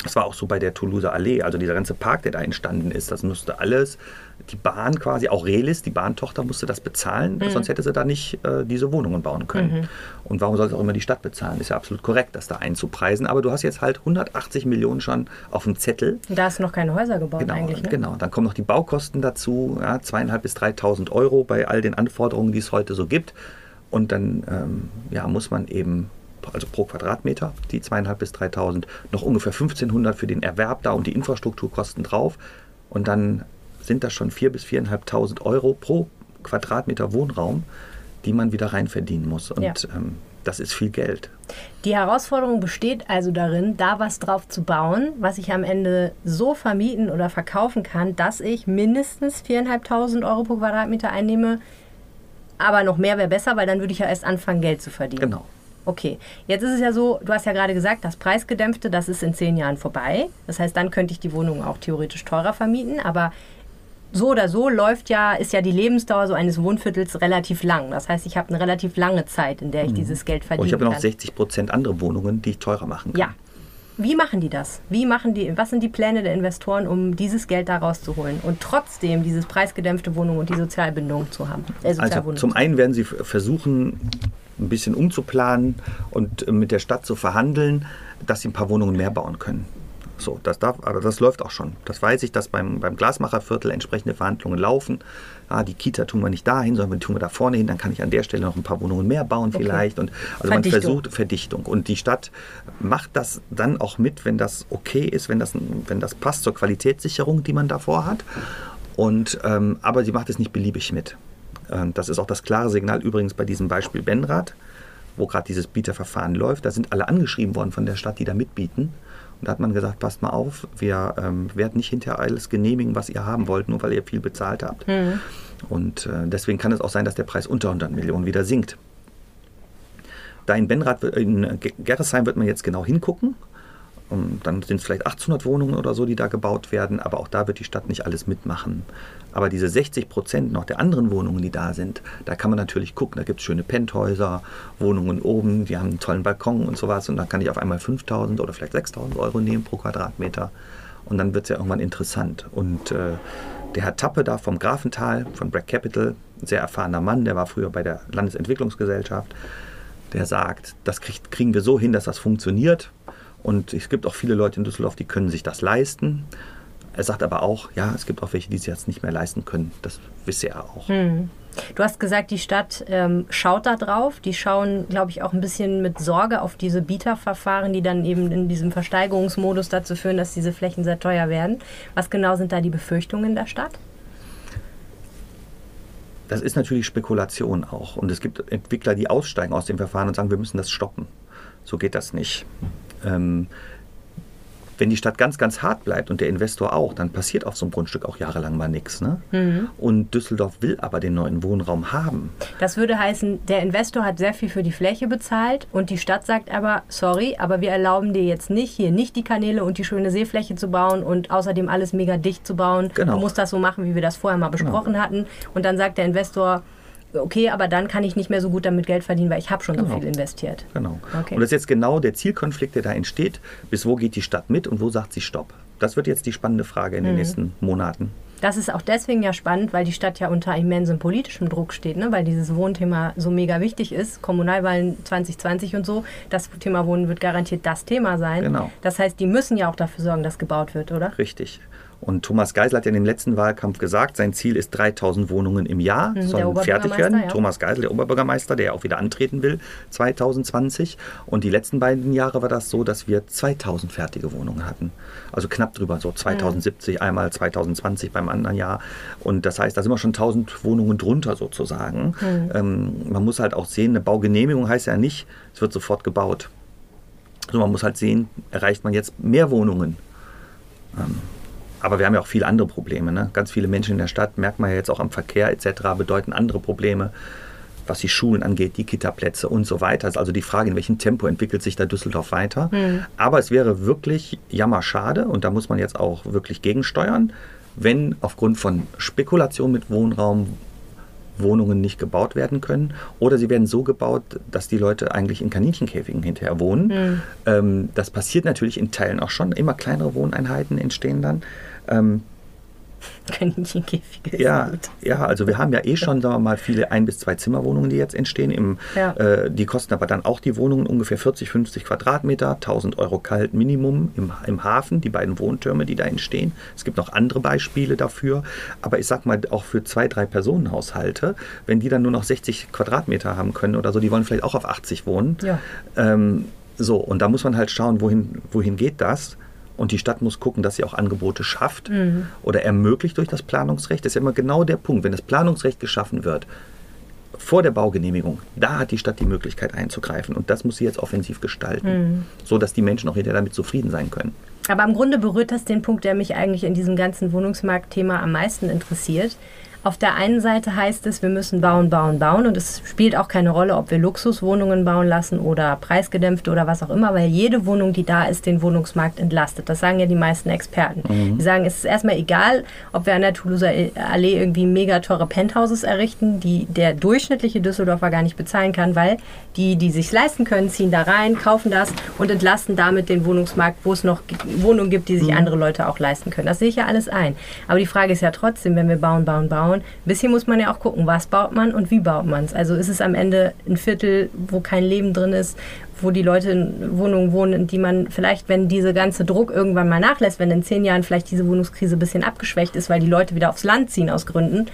Das war auch so bei der Toulouser Allee, also dieser ganze Park, der da entstanden ist. Das musste alles, die Bahn quasi, auch Relis, die Bahntochter musste das bezahlen, Mhm. sonst hätte sie da nicht äh, diese Wohnungen bauen können. Und warum soll es auch immer die Stadt bezahlen? Ist ja absolut korrekt, das da einzupreisen. Aber du hast jetzt halt 180 Millionen schon auf dem Zettel. Da hast du noch keine Häuser gebaut Genau, eigentlich, ne? genau. Dann kommen noch die Baukosten dazu, ja, zweieinhalb bis 3.000 Euro bei all den Anforderungen, die es heute so gibt. Und dann ähm, ja, muss man eben, also pro Quadratmeter, die zweieinhalb bis 3.000, noch ungefähr 1.500 für den Erwerb da und die Infrastrukturkosten drauf. Und dann sind das schon 4.000 bis 4.500 Euro pro Quadratmeter Wohnraum, die man wieder rein verdienen muss. Und Ja. ähm, das ist viel Geld. Die Herausforderung besteht also darin, da was drauf zu bauen, was ich am Ende so vermieten oder verkaufen kann, dass ich mindestens 4.500 Euro pro Quadratmeter einnehme. Aber noch mehr wäre besser, weil dann würde ich ja erst anfangen, Geld zu verdienen. Genau. Okay, jetzt ist es ja so, du hast ja gerade gesagt, das Preisgedämpfte, das ist in zehn Jahren vorbei. Das heißt, dann könnte ich die Wohnung auch theoretisch teurer vermieten. Aber so oder so läuft ja, ist ja die Lebensdauer so eines Wohnviertels relativ lang. Das heißt, ich habe eine relativ lange Zeit, in der ich dieses Geld Und verdienen Mhm. ich habe noch kann. 60 Prozent andere Wohnungen, die ich teurer machen kann. Ja. Wie machen die das? Wie machen die, was sind die Pläne der Investoren, um dieses Geld da rauszuholen und trotzdem dieses preisgedämpfte Wohnung und die Sozialbindung zu haben? Äh, Also zum zu einen werden sie versuchen, ein bisschen umzuplanen und äh, mit der Stadt zu verhandeln, dass sie ein paar Wohnungen mehr bauen können. So, das darf, aber das läuft auch schon. Das weiß ich, dass beim, beim Glasmacherviertel entsprechende Verhandlungen laufen. Ah, die Kita tun wir nicht dahin, sondern die tun wir da vorne hin. Dann kann ich an der Stelle noch ein paar Wohnungen mehr bauen vielleicht. Und also man versucht Verdichtung. Und die Stadt macht das dann auch mit, wenn das okay ist, wenn das, wenn das passt zur Qualitätssicherung, die man davor hat. Und, ähm, aber sie macht es nicht beliebig mit. Ähm, das ist auch das klare Signal übrigens bei diesem Beispiel Benrad, wo gerade dieses Bieterverfahren läuft. Da sind alle angeschrieben worden von der Stadt, die da mitbieten. Und da hat man gesagt, passt mal auf, wir ähm, werden nicht hinterher alles genehmigen, was ihr haben wollt, nur weil ihr viel bezahlt habt. Und äh, deswegen kann es auch sein, dass der Preis unter 100 Millionen wieder sinkt. Da in Benrad, wird- in Ge- Gerresheim wird man jetzt genau hingucken. Und dann sind es vielleicht 1800 Wohnungen oder so, die da gebaut werden, aber auch da wird die Stadt nicht alles mitmachen. Aber diese 60 Prozent noch der anderen Wohnungen, die da sind, da kann man natürlich gucken. Da gibt es schöne Penthäuser, Wohnungen oben, die haben einen tollen Balkon und sowas. Und dann kann ich auf einmal 5000 oder vielleicht 6000 Euro nehmen pro Quadratmeter. Und dann wird es ja irgendwann interessant. Und äh, der Herr Tappe da vom Grafental, von Breck Capital, sehr erfahrener Mann, der war früher bei der Landesentwicklungsgesellschaft, der sagt, das kriegt, kriegen wir so hin, dass das funktioniert. Und es gibt auch viele Leute in Düsseldorf, die können sich das leisten. Er sagt aber auch, ja, es gibt auch welche, die sich das nicht mehr leisten können. Das wisse er auch. Du hast gesagt, die Stadt ähm, schaut da drauf. Die schauen, glaube ich, auch ein bisschen mit Sorge auf diese Bieterverfahren, die dann eben in diesem Versteigerungsmodus dazu führen, dass diese Flächen sehr teuer werden. Was genau sind da die Befürchtungen der Stadt? Das ist natürlich Spekulation auch. Und es gibt Entwickler, die aussteigen aus dem Verfahren und sagen, wir müssen das stoppen. So geht das nicht. Ähm, wenn die Stadt ganz, ganz hart bleibt und der Investor auch, dann passiert auf so einem Grundstück auch jahrelang mal nichts. Ne? Und Düsseldorf will aber den neuen Wohnraum haben. Das würde heißen, der Investor hat sehr viel für die Fläche bezahlt und die Stadt sagt aber, sorry, aber wir erlauben dir jetzt nicht, hier nicht die Kanäle und die schöne Seefläche zu bauen und außerdem alles mega dicht zu bauen. Genau. Du musst das so machen, wie wir das vorher mal besprochen hatten. Und dann sagt der Investor, okay, aber dann kann ich nicht mehr so gut damit Geld verdienen, weil ich habe schon so Genau. viel investiert. Genau. Okay. Und das ist jetzt genau der Zielkonflikt, der da entsteht. Bis wo geht die Stadt mit und wo sagt sie Stopp? Das wird jetzt die spannende Frage in den nächsten Monaten. Das ist auch deswegen ja spannend, weil die Stadt ja unter immensem politischem Druck steht, ne? weil dieses Wohnthema so mega wichtig ist. Kommunalwahlen 2020 und so. Das Thema Wohnen wird garantiert das Thema sein. Genau. Das heißt, die müssen ja auch dafür sorgen, dass gebaut wird, oder? Richtig. Und Thomas Geisel hat ja in dem letzten Wahlkampf gesagt, sein Ziel ist 3000 Wohnungen im Jahr, Mhm, sollen fertig werden. ja. Thomas Geisel, der Oberbürgermeister, der auch wieder antreten will 2020. Und die letzten beiden Jahre war das so, dass wir 2000 fertige Wohnungen hatten. Also knapp drüber, so 2070 einmal, 2020 beim anderen Jahr. Und das heißt, da sind wir schon 1000 Wohnungen drunter sozusagen. Ähm, man muss halt auch sehen, eine Baugenehmigung heißt ja nicht, es wird sofort gebaut. Also man muss halt sehen, erreicht man jetzt mehr Wohnungen. Ähm, aber wir haben ja auch viele andere Probleme. Ne? Ganz viele Menschen in der Stadt, merkt man ja jetzt auch am Verkehr etc., bedeuten andere Probleme, was die Schulen angeht, die Kitaplätze und so weiter. Also die Frage, in welchem Tempo entwickelt sich da Düsseldorf weiter. Aber es wäre wirklich jammerschade, und da muss man jetzt auch wirklich gegensteuern, wenn aufgrund von Spekulation mit Wohnraum Wohnungen nicht gebaut werden können oder sie werden so gebaut, dass die Leute eigentlich in Kaninchenkäfigen hinterher wohnen. Ähm, das passiert natürlich in Teilen auch schon. Immer kleinere Wohneinheiten entstehen dann. Ähm, Kaninchenkäfige. ja, ja, also wir haben ja eh schon, sagen wir mal, viele Ein- bis Zwei-Zimmerwohnungen, die jetzt entstehen. Im, Ja. äh, die kosten aber dann auch die Wohnungen ungefähr 40, 50 Quadratmeter, 1000 Euro kalt Minimum im, im Hafen, die beiden Wohntürme, die da entstehen. Es gibt noch andere Beispiele dafür. Aber ich sag mal, auch für zwei, drei Personenhaushalte, wenn die dann nur noch 60 Quadratmeter haben können oder so, die wollen vielleicht auch auf 80 wohnen. Ja. Ähm, so, und da muss man halt schauen, wohin, wohin geht das? Und die Stadt muss gucken, dass sie auch Angebote schafft oder ermöglicht durch das Planungsrecht. Das ist ja immer genau der Punkt. Wenn das Planungsrecht geschaffen wird, vor der Baugenehmigung, da hat die Stadt die Möglichkeit einzugreifen. Und das muss sie jetzt offensiv gestalten, so dass die Menschen auch hinterher damit zufrieden sein können. Aber im Grunde berührt das den Punkt, der mich eigentlich in diesem ganzen Wohnungsmarktthema am meisten interessiert. Auf der einen Seite heißt es, wir müssen bauen, bauen, bauen und es spielt auch keine Rolle, ob wir Luxuswohnungen bauen lassen oder preisgedämpfte oder was auch immer, weil jede Wohnung, die da ist, den Wohnungsmarkt entlastet. Das sagen ja die meisten Experten. Die sagen, es ist erstmal egal, ob wir an der Toulouser Allee irgendwie mega teure Penthouses errichten, die der durchschnittliche Düsseldorfer gar nicht bezahlen kann, weil die, die sich leisten können, ziehen da rein, kaufen das und entlasten damit den Wohnungsmarkt, wo es noch Wohnungen gibt, die sich andere Leute auch leisten können. Das sehe ich ja alles ein. Aber die Frage ist ja trotzdem, wenn wir bauen, bauen, bauen, ein bisschen muss man ja auch gucken, was baut man und wie baut man es. Also ist es am Ende ein Viertel, wo kein Leben drin ist, wo die Leute in Wohnungen wohnen, in die man vielleicht, wenn dieser ganze Druck irgendwann mal nachlässt, wenn in zehn Jahren vielleicht diese Wohnungskrise ein bisschen abgeschwächt ist, weil die Leute wieder aufs Land ziehen aus Gründen,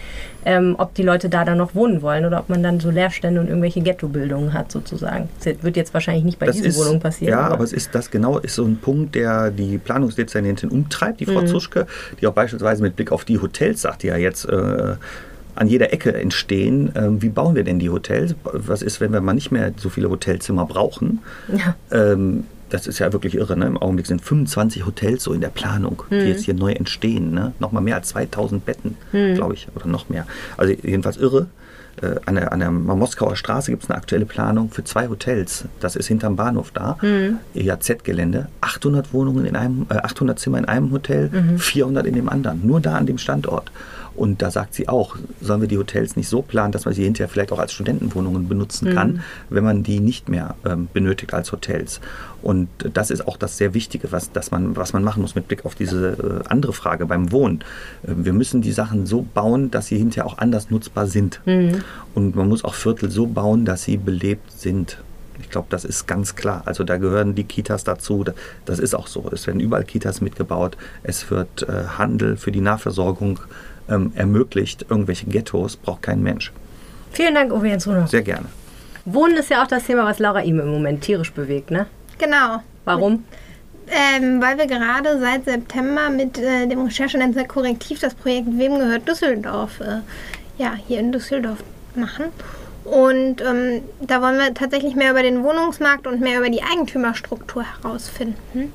ähm, ob die Leute da dann noch wohnen wollen oder ob man dann so Leerstände und irgendwelche Ghettobildungen hat sozusagen. Das wird jetzt wahrscheinlich nicht bei Das diesen ist, Wohnungen passieren. Ja, aber es ist das genau ist so ein Punkt, der die Planungsdezernentin umtreibt, die Mhm. Frau Zuschke, die auch beispielsweise mit Blick auf die Hotels sagt, die ja jetzt äh, an jeder Ecke entstehen. Ähm, wie bauen wir denn die Hotels? Was ist, wenn wir mal nicht mehr so viele Hotelzimmer brauchen? Ja. Ähm, das ist ja wirklich irre. Ne? Im Augenblick sind 25 Hotels so in der Planung, Mhm. die jetzt hier neu entstehen. Ne? Nochmal mehr als 2000 Betten, Mhm. glaube ich, oder noch mehr. Also jedenfalls irre. Äh, an, der, an der Moskauer Straße gibt es eine aktuelle Planung für zwei Hotels. Das ist hinterm Bahnhof da. Mhm. EAZ-Gelände. 800 Wohnungen in einem, äh, 800 Zimmer in einem Hotel, Mhm. 400 in dem anderen. Nur da an dem Standort. Und da sagt sie auch, sollen wir die Hotels nicht so planen, dass man sie hinterher vielleicht auch als Studentenwohnungen benutzen kann, wenn man die nicht mehr ähm, benötigt als Hotels. Und das ist auch das sehr Wichtige, was, dass man, was man machen muss mit Blick auf diese äh, andere Frage beim Wohnen. Äh, wir müssen die Sachen so bauen, dass sie hinterher auch anders nutzbar sind. Und man muss auch Viertel so bauen, dass sie belebt sind. Ich glaube, das ist ganz klar. Also da gehören die Kitas dazu. Da- Das ist auch so. Es werden überall Kitas mitgebaut. Es wird äh, Handel für die Nahversorgung ähm, ermöglicht. Irgendwelche Ghettos braucht kein Mensch. Vielen Dank, Uwe Jens Runo. Sehr gerne. Wohnen ist ja auch das Thema, was Laura ihm im Moment tierisch bewegt, ne? Genau. Warum? Ähm, weil wir gerade seit September mit äh, dem Recherchenetzwerk Korrektiv das Projekt Wem gehört Düsseldorf äh, ja, hier in Düsseldorf machen. Und ähm, da wollen wir tatsächlich mehr über den Wohnungsmarkt und mehr über die Eigentümerstruktur herausfinden.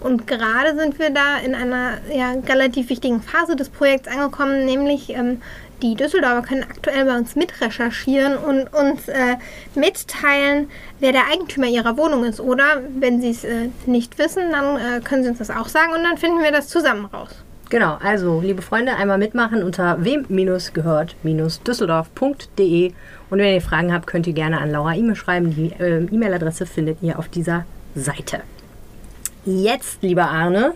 Und gerade sind wir da in einer ja, relativ wichtigen Phase des Projekts angekommen, nämlich ähm, die Düsseldorfer können aktuell bei uns mitrecherchieren und uns äh, mitteilen, wer der Eigentümer ihrer Wohnung ist. Oder wenn sie es äh, nicht wissen, dann äh, können sie uns das auch sagen und dann finden wir das zusammen raus. Genau, also liebe Freunde, einmal mitmachen unter wem-gehört-düsseldorf.de und wenn ihr Fragen habt, könnt ihr gerne an Laura E-Mail schreiben. Die äh, E-Mail-Adresse findet ihr auf dieser Seite. Jetzt, lieber Arne,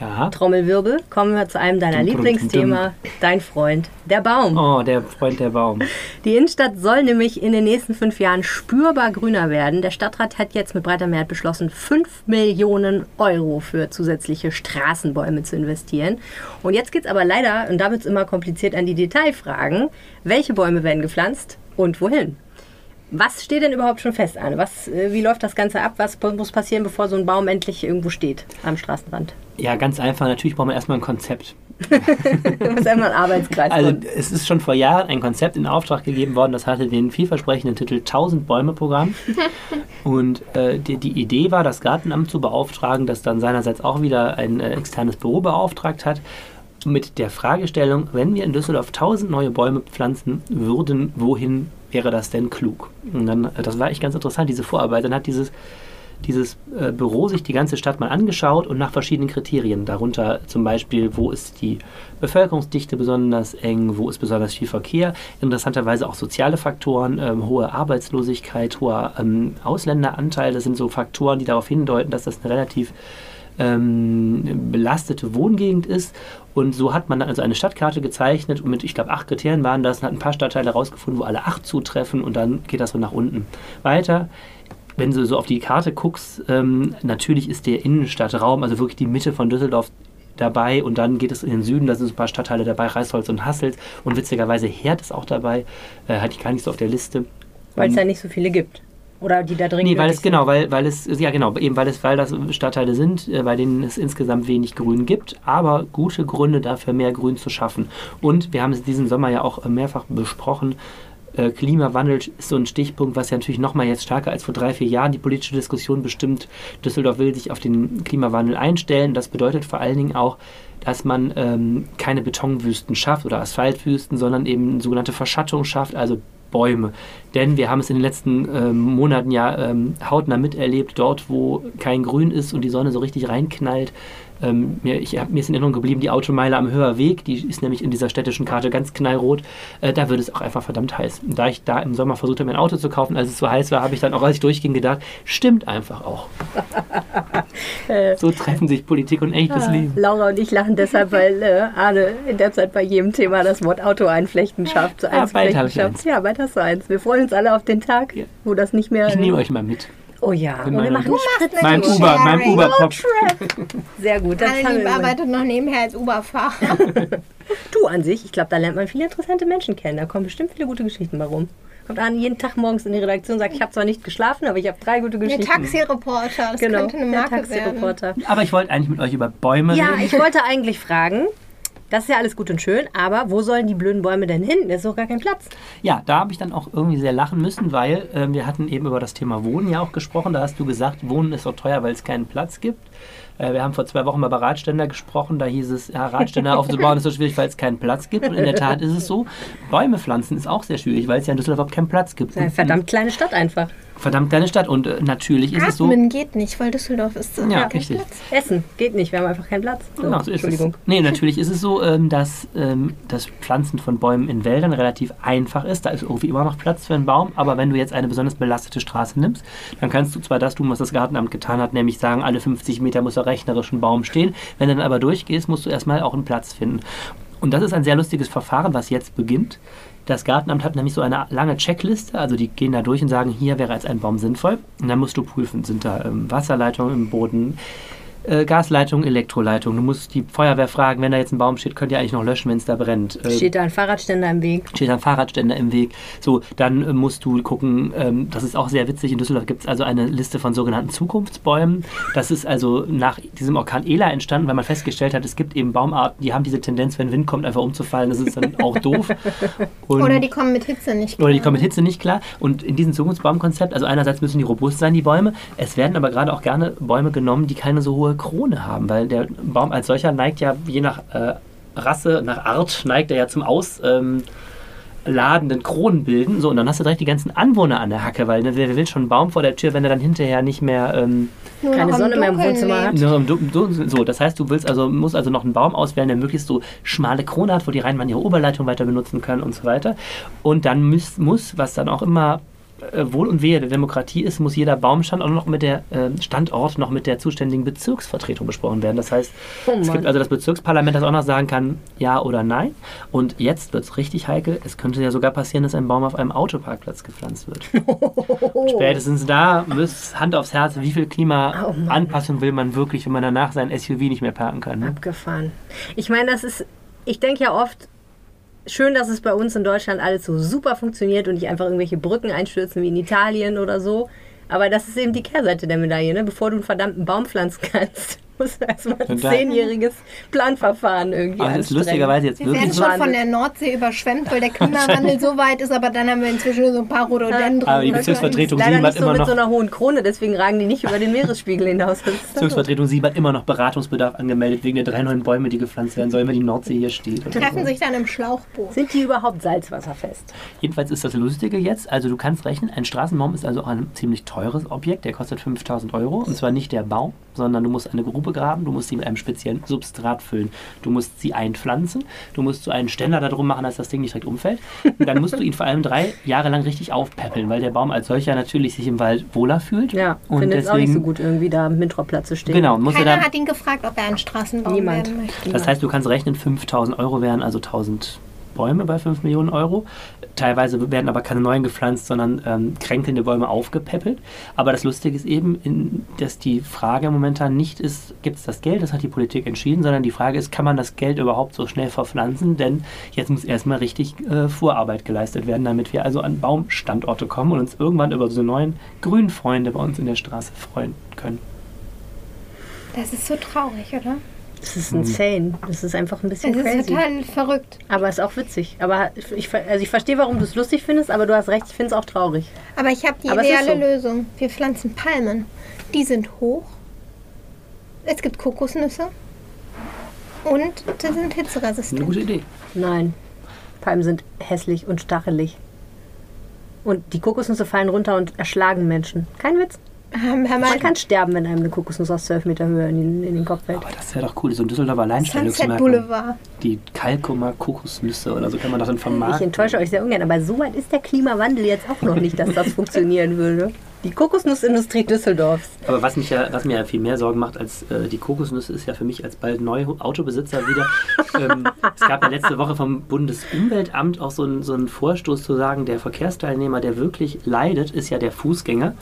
Ja. Trommelwirbel, kommen wir zu einem deiner Dum, dum, dum, Lieblingsthema, dein Freund, der Baum. Oh, der Freund der Baum. Die Innenstadt soll nämlich in den nächsten fünf Jahren spürbar grüner werden. Der Stadtrat hat jetzt mit breiter Mehrheit beschlossen, 5 Millionen Euro für zusätzliche Straßenbäume zu investieren. Und jetzt geht es aber leider, und da wird es immer kompliziert, an die Detailfragen. Welche Bäume werden gepflanzt und wohin? Was steht denn überhaupt schon fest, Anne? Was, äh, wie läuft das Ganze ab? Was muss passieren, bevor so ein Baum endlich irgendwo steht am Straßenrand? Ja, ganz einfach. Natürlich brauchen wir erstmal ein Konzept. Du musst einmal einen Arbeitskreis Also es ist schon vor Jahren ein Konzept in Auftrag gegeben worden, das hatte den vielversprechenden Titel 1000 Bäume Programm. Und äh, die, die Idee war, das Gartenamt zu beauftragen, das dann seinerseits auch wieder ein äh, externes Büro beauftragt hat, mit der Fragestellung, wenn wir in Düsseldorf 1000 neue Bäume pflanzen würden, wohin wäre das denn klug? Und dann, äh, das war echt ganz interessant, diese Vorarbeit. Dann hat dieses dieses äh, Büro sich die ganze Stadt mal angeschaut und nach verschiedenen Kriterien, darunter zum Beispiel, wo ist die Bevölkerungsdichte besonders eng, wo ist besonders viel Verkehr, interessanterweise auch soziale Faktoren, ähm, hohe Arbeitslosigkeit, hoher ähm, Ausländeranteil, das sind so Faktoren, die darauf hindeuten, dass das eine relativ ähm, belastete Wohngegend ist. Und so hat man dann also eine Stadtkarte gezeichnet und mit, ich glaube, acht Kriterien waren das und hat ein paar Stadtteile herausgefunden, wo alle acht zutreffen und dann geht das so nach unten weiter. Wenn du so auf die Karte guckst, ähm, natürlich ist der Innenstadtraum, also wirklich die Mitte von Düsseldorf, dabei und dann geht es in den Süden, da sind so ein paar Stadtteile dabei, Reisholz und Hasselt und witzigerweise Herd ist auch dabei, äh, hatte ich gar nicht so auf der Liste. Weil es ja nicht so viele gibt. Oder die da dringend Nee, weil es genau, weil, weil es ja genau, eben weil es weil das Stadtteile sind, äh, bei denen es insgesamt wenig Grün gibt, aber gute Gründe dafür mehr Grün zu schaffen. Und wir haben es diesen Sommer ja auch mehrfach besprochen. äh, Klimawandel ist so ein Stichpunkt, was ja natürlich nochmal jetzt stärker als vor drei, vier Jahren die politische Diskussion bestimmt. Düsseldorf will sich auf den Klimawandel einstellen. Das bedeutet vor allen Dingen auch, dass man ähm, keine Betonwüsten schafft oder Asphaltwüsten, sondern eben sogenannte Verschattung schafft, also Bäume. Denn wir haben es in den letzten ähm, Monaten ja ähm, hautnah miterlebt, dort wo kein Grün ist und die Sonne so richtig reinknallt. Ähm, mir, ich, mir ist in Erinnerung geblieben, die Automeile am Höherweg, die ist nämlich in dieser städtischen Karte ganz knallrot. Äh, da wird es auch einfach verdammt heiß. Und da ich da im Sommer versucht habe, mir ein Auto zu kaufen, als es so heiß war, habe ich dann auch, als ich durchging, gedacht, stimmt einfach auch. so treffen sich Politik und echtes Leben. Laura und ich lachen deshalb, weil äh, Arne in der Zeit bei jedem Thema das Wort Auto einflechten schafft. So Ja, eins bald flechten hab ich eins. Ja, bald hast du eins. Wir freuen uns alle auf den Tag, Ja. wo das nicht mehr. Ich nehme euch mal mit. Oh ja, und wir machen Du Spritz. Mein. Uber, mein Uber-Pop. Sehr gut. Das immer. arbeitet noch nebenher als Uberfahrer. Du an sich, ich glaube, da lernt man viele interessante Menschen kennen. Da kommen bestimmt viele gute Geschichten bei rum. Kommt Arne jeden Tag morgens in die Redaktion und sagt, ich habe zwar nicht geschlafen, aber ich habe drei gute Der Geschichten. Taxireporter, das genau, könnte eine der Marke werden. Taxireporter. Aber ich wollte eigentlich mit euch über Bäume Ja, reden. ich wollte eigentlich fragen, das ist ja alles gut und schön, aber wo sollen die blöden Bäume denn hin? Da ist doch gar kein Platz. Ja, da habe ich dann auch irgendwie sehr lachen müssen, weil äh, wir hatten eben über das Thema Wohnen ja auch gesprochen. Da hast du gesagt, Wohnen ist so teuer, weil es keinen Platz gibt. Äh, wir haben vor zwei Wochen mal über Radständer gesprochen. Da hieß es, ja, Radständer aufzubauen ist so schwierig, weil es keinen Platz gibt. Und in der Tat ist es so. Bäume pflanzen ist auch sehr schwierig, weil es ja in Düsseldorf überhaupt keinen Platz gibt. Eine verdammt kleine Stadt einfach. Verdammt kleine Stadt. Und äh, natürlich ist es so. Atmen geht nicht, weil Düsseldorf ist. Ja, hat richtig. Platz. Essen geht nicht, wir haben einfach keinen Platz. So, Genau, so ist es. Entschuldigung. Nee, natürlich ist es so, ähm, dass ähm, das Pflanzen von Bäumen in Wäldern relativ einfach ist. Da ist irgendwie immer noch Platz für einen Baum. Aber wenn du jetzt eine besonders belastete Straße nimmst, dann kannst du zwar das tun, was das Gartenamt getan hat, nämlich sagen, alle 50 Meter muss er rechnerisch ein Baum stehen. Wenn du dann aber durchgehst, musst du erstmal auch einen Platz finden. Und das ist ein sehr lustiges Verfahren, was jetzt beginnt. Das Gartenamt hat nämlich so eine lange Checkliste, also die gehen da durch und sagen, hier wäre jetzt ein Baum sinnvoll. Und dann musst du prüfen, sind da ähm, Wasserleitungen im Boden, äh, Gasleitung, Elektroleitung. Du musst die Feuerwehr fragen, wenn da jetzt ein Baum steht, könnt ihr eigentlich noch löschen, wenn es da brennt. Äh, Steht da ein Fahrradständer im Weg? steht ein Fahrradständer im Weg. So, dann äh, musst du gucken, ähm, das ist auch sehr witzig, in Düsseldorf gibt es also eine Liste von sogenannten Zukunftsbäumen. Das ist also nach diesem Orkan Ela entstanden, weil man festgestellt hat, es gibt eben Baumarten, die haben diese Tendenz, wenn Wind kommt, einfach umzufallen. Das ist dann auch doof. Und Oder die kommen mit Hitze nicht. oder die klar. kommen mit Hitze nicht klar. Und in diesem Zukunftsbaumkonzept, also einerseits müssen die robust sein, die Bäume. Es werden aber gerade auch gerne Bäume genommen, die keine so hohe Krone haben, weil der Baum als solcher neigt ja je nach äh, Rasse, nach Art, neigt er ja zum Aus. Ähm, ladenden Kronen bilden, so und dann hast du direkt die ganzen Anwohner an der Hacke, weil ne, wer will schon einen Baum vor der Tür, wenn er dann hinterher nicht mehr ähm, keine Sonne mehr im Wohnzimmer hat. nur im Du- Du- so, das heißt, du willst also, musst also noch einen Baum auswählen, der möglichst so schmale Krone hat, wo die Rheinbahn ihre Oberleitung weiter benutzen können und so weiter. Und dann muss, muss was dann auch immer Wohl und Wehe der Demokratie ist, muss jeder Baumstandort noch mit der äh, Standort noch mit der zuständigen Bezirksvertretung besprochen werden. Das heißt, Oh es gibt also das Bezirksparlament, das auch noch sagen kann, ja oder nein. Und jetzt wird es richtig heikel. Es könnte ja sogar passieren, dass ein Baum auf einem Autoparkplatz gepflanzt wird. Spätestens da muss Hand aufs Herz, wie viel Oh Klimaanpassung will man wirklich, wenn man danach sein SUV nicht mehr parken kann. Ne? Abgefahren. Ich meine, das ist, ich denke ja oft, schön, dass es bei uns in Deutschland alles so super funktioniert und nicht einfach irgendwelche Brücken einstürzen wie in Italien oder so. Aber das ist eben die Kehrseite der Medaille, ne? Bevor du einen verdammten Baum pflanzen kannst, musst du erstmal ein zehnjähriges Planverfahren irgendwie Aber es ist anstrengen. lustigerweise jetzt Wir wirklich werden so. schon von der Nordsee überschwemmt, weil der Klimawandel so weit ist, aber dann haben wir inzwischen so ein paar Rhododendron. Aber die Bezirksvertretung Sieben hat so immer mit noch so einer hohen Krone, deswegen ragen die nicht über den Meeresspiegel hinaus. Bezirksvertretung Sieben hat immer noch Beratungsbedarf angemeldet wegen der drei neuen Bäume, die gepflanzt werden sollen, weil die Nordsee hier steht. treffen so. sich dann im Schlauchboot. Sind die überhaupt salzwasserfest? Jedenfalls ist das Lustige jetzt, also du kannst rechnen, ein Straßenbaum ist also auch ein ziemlich teures Objekt, der kostet 5000 Euro. Und zwar nicht der Baum, sondern du musst eine Grube graben, du musst sie mit einem speziellen Substrat füllen. Du musst sie einpflanzen, du musst so einen Ständer da drum machen, dass das Ding nicht direkt umfällt. Und dann musst du ihn vor allem drei Jahre lang richtig aufpäppeln, weil der Baum als solcher natürlich sich im Wald wohler fühlt. Ja, und finde es auch nicht so deswegen, gut, irgendwie da am Windrohrplatz zu stehen. genau, muss er Keiner dann hat ihn gefragt, ob er ein Straßenbaum Niemand. werden möchte. Das heißt, du kannst rechnen, 5000 Euro wären also 1000 Bäume bei 5 Millionen Euro. Teilweise werden aber keine neuen gepflanzt, sondern ähm, kränkelnde Bäume aufgepäppelt. Aber das Lustige ist eben, in, dass die Frage momentan nicht ist, gibt es das Geld, das hat die Politik entschieden, sondern die Frage ist, kann man das Geld überhaupt so schnell verpflanzen? Denn jetzt muss erstmal richtig äh, Vorarbeit geleistet werden, damit wir also an Baumstandorte kommen und uns irgendwann über so neuen Grünfreunde bei uns in der Straße freuen können. Das ist so traurig, oder? Das ist insane. Das ist einfach ein bisschen Das ist crazy. total verrückt. Aber ist auch witzig. Aber ich, also ich verstehe, warum du es lustig findest, aber du hast recht, ich finde es auch traurig. Aber ich habe die Aber es ideale so. Lösung. Wir pflanzen Palmen. Die sind hoch. Es gibt Kokosnüsse. Und sie sind ist eine hitzeresistent. gute Idee. Nein. Palmen sind hässlich und stachelig. Und die Kokosnüsse fallen runter und erschlagen Menschen. Kein Witz. Man kann sterben, wenn einem eine Kokosnuss aus 12 Meter Höhe in den, in den Kopf fällt. Aber das wäre doch cool, so ein Düsseldorfer Alleinstellungsmerkmal. Die Kalkumer Kokosnüsse oder so kann man das dann Ich vermarkten. enttäusche euch sehr ungern, aber so weit ist der Klimawandel jetzt auch noch nicht, dass das funktionieren würde. Die Kokosnussindustrie Düsseldorfs. Aber was, mich ja, was mir ja viel mehr Sorgen macht als äh, die Kokosnüsse, ist ja für mich als bald neu Autobesitzer wieder. ähm, es gab ja letzte Woche vom Bundesumweltamt auch so einen so einen Vorstoß zu sagen, der Verkehrsteilnehmer, der wirklich leidet, ist ja der Fußgänger.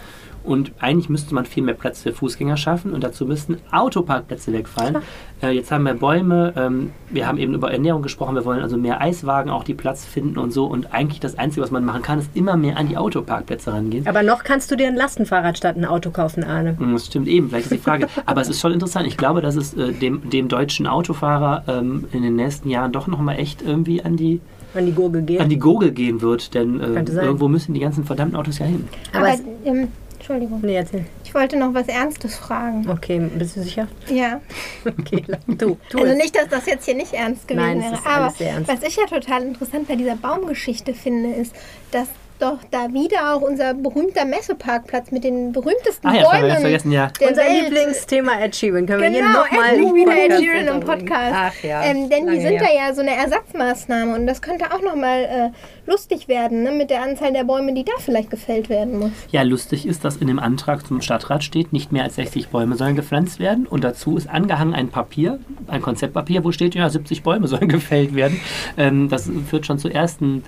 Und eigentlich müsste man viel mehr Platz für Fußgänger schaffen und dazu müssten Autoparkplätze wegfallen. Äh, jetzt haben wir Bäume, ähm, wir haben eben über Ernährung gesprochen, wir wollen also mehr Eiswagen auch die Platz finden und so. Und eigentlich das Einzige, was man machen kann, ist immer mehr an die Autoparkplätze rangehen. Aber noch kannst du dir ein Lastenfahrrad statt ein Auto kaufen, Arne. Mm, Das stimmt eben, vielleicht ist die Frage. Aber es ist schon interessant. Ich glaube, dass es äh, dem, dem deutschen Autofahrer ähm, in den nächsten Jahren doch nochmal echt irgendwie an die, An die Gurgel gehen. an die Gurgel gehen wird. Denn äh, Könnte sein. irgendwo müssen die ganzen verdammten Autos ja hin. Aber Aber, es- ähm, Entschuldigung. nee, erzähl. Ich wollte noch was Ernstes fragen. Okay, bist du sicher? Ja. Okay, du. tu Also nicht, dass das jetzt hier nicht ernst gewesen Nein, wäre. ist Aber ernst. was ich ja total interessant bei dieser Baumgeschichte finde, ist, dass doch da wieder auch unser berühmter Messeparkplatz mit den berühmtesten Ah ja, das haben wir Bäumen vergessen, ja. der Unser Welt Lieblingsthema Ed Sheeran. Können wir hier Genau, nochmal wieder Ed Sheeran im Podcast. Ach ja. Ähm, denn die lange sind her. da ja so eine Ersatzmaßnahme und das könnte auch nochmal äh, lustig werden, ne, mit der Anzahl der Bäume, die da vielleicht gefällt werden muss. Ja, lustig ist, dass in dem Antrag zum Stadtrat steht, nicht mehr als 60 Bäume sollen gepflanzt werden. Und dazu ist angehangen ein Papier, ein Konzeptpapier, wo steht, ja, 70 Bäume sollen gefällt werden. Ähm, das führt schon zu ersten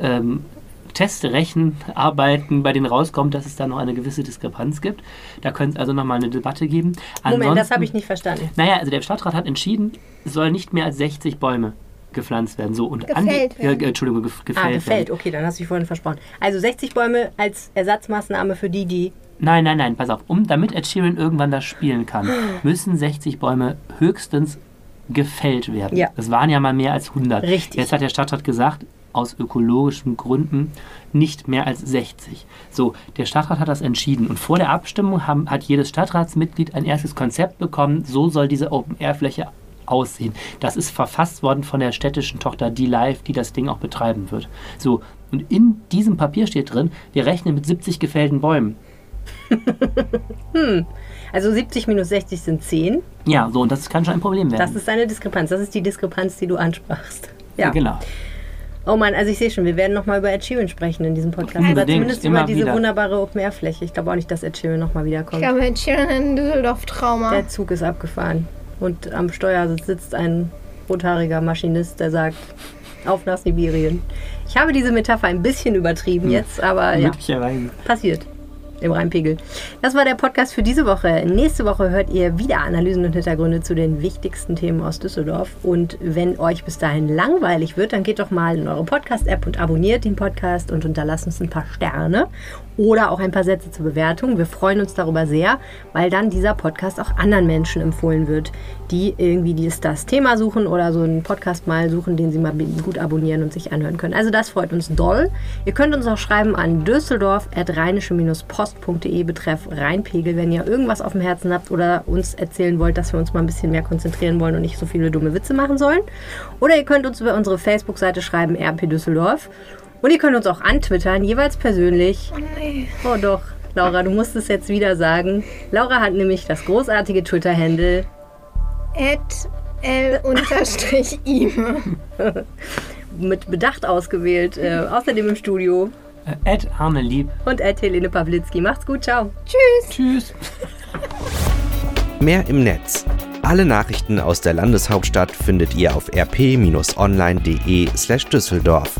ähm, Testrechenarbeiten, bei denen rauskommt, dass es da noch eine gewisse Diskrepanz gibt. Da könnte es also nochmal eine Debatte geben. Moment, das Ansonsten- habe ich nicht verstanden. Naja, also der Stadtrat hat entschieden, es sollen nicht mehr als 60 Bäume gepflanzt werden. So, und Gefällt an werden. Äh, Entschuldigung, gef gefällt, Ah, gefällt. Okay, dann hast du dich vorhin versprochen. Also 60 Bäume als Ersatzmaßnahme für die, die. Nein, nein, nein, pass auf. Um, damit Ed Sheeran irgendwann das spielen kann, müssen 60 Bäume höchstens gefällt werden. Ja. Das waren ja mal mehr als 100. Richtig. Jetzt hat der Stadtrat gesagt, aus ökologischen Gründen nicht mehr als 60. So, der Stadtrat hat das entschieden und vor der Abstimmung haben, hat jedes Stadtratsmitglied ein erstes Konzept bekommen, so soll diese Open-Air-Fläche aussehen. Das ist verfasst worden von der städtischen Tochter D-Live, die das Ding auch betreiben wird. So, und in diesem Papier steht drin, wir rechnen mit 70 gefällten Bäumen. Also 70 minus 60 sind 10. Ja, so, und das kann schon ein Problem werden. Das ist eine Diskrepanz. Das ist die Diskrepanz, die du ansprachst. Ja. genau. Oh Mann, also ich sehe schon, wir werden nochmal über Ed Sheeran sprechen in diesem Podcast. Oder Unbedingt, zumindest immer über diese wieder. wunderbare Open-Air-Fläche. Ich glaube auch nicht, dass Ed Sheeran nochmal Ich wiederkommt. glaube, Ed Sheeran in Düsseldorf Trauma. Der Zug ist abgefahren. Und am Steuersitz sitzt ein rothaariger Maschinist, der sagt, auf nach Sibirien. Ich habe diese Metapher ein bisschen übertrieben jetzt, aber ja, Möglicherweise. passiert im Rheinpegel. Das war der Podcast für diese Woche. Nächste Woche hört ihr wieder Analysen und Hintergründe zu den wichtigsten Themen aus Düsseldorf. Und wenn euch bis dahin langweilig wird, dann geht doch mal in eure Podcast-App und abonniert den Podcast und unterlasst uns ein paar Sterne oder auch ein paar Sätze zur Bewertung. Wir freuen uns darüber sehr, weil dann dieser Podcast auch anderen Menschen empfohlen wird, die irgendwie dieses, das Thema suchen oder so einen Podcast mal suchen, den sie mal gut abonnieren und sich anhören können. Also das freut uns doll. Ihr könnt uns auch schreiben an düsseldorf.rheinische-post.de betreff Rheinpegel, wenn ihr irgendwas auf dem Herzen habt oder uns erzählen wollt, dass wir uns mal ein bisschen mehr konzentrieren wollen und nicht so viele dumme Witze machen sollen. Oder ihr könnt uns über unsere Facebook-Seite schreiben, RP Düsseldorf. Und ihr könnt uns auch antwittern, jeweils persönlich. Oh nee. Oh doch, Laura, du musst es jetzt wieder sagen. Laura hat nämlich das großartige Twitter-Handle Ed L unterstrich Ime. mit Bedacht ausgewählt. Äh, außerdem im Studio. Äh, Ed Arne Lieb. Und Ed Helene Pawlitzki. Macht's gut, ciao. Tschüss. Tschüss. Mehr im Netz. Alle Nachrichten aus der Landeshauptstadt findet ihr auf rp-online.de/düsseldorf.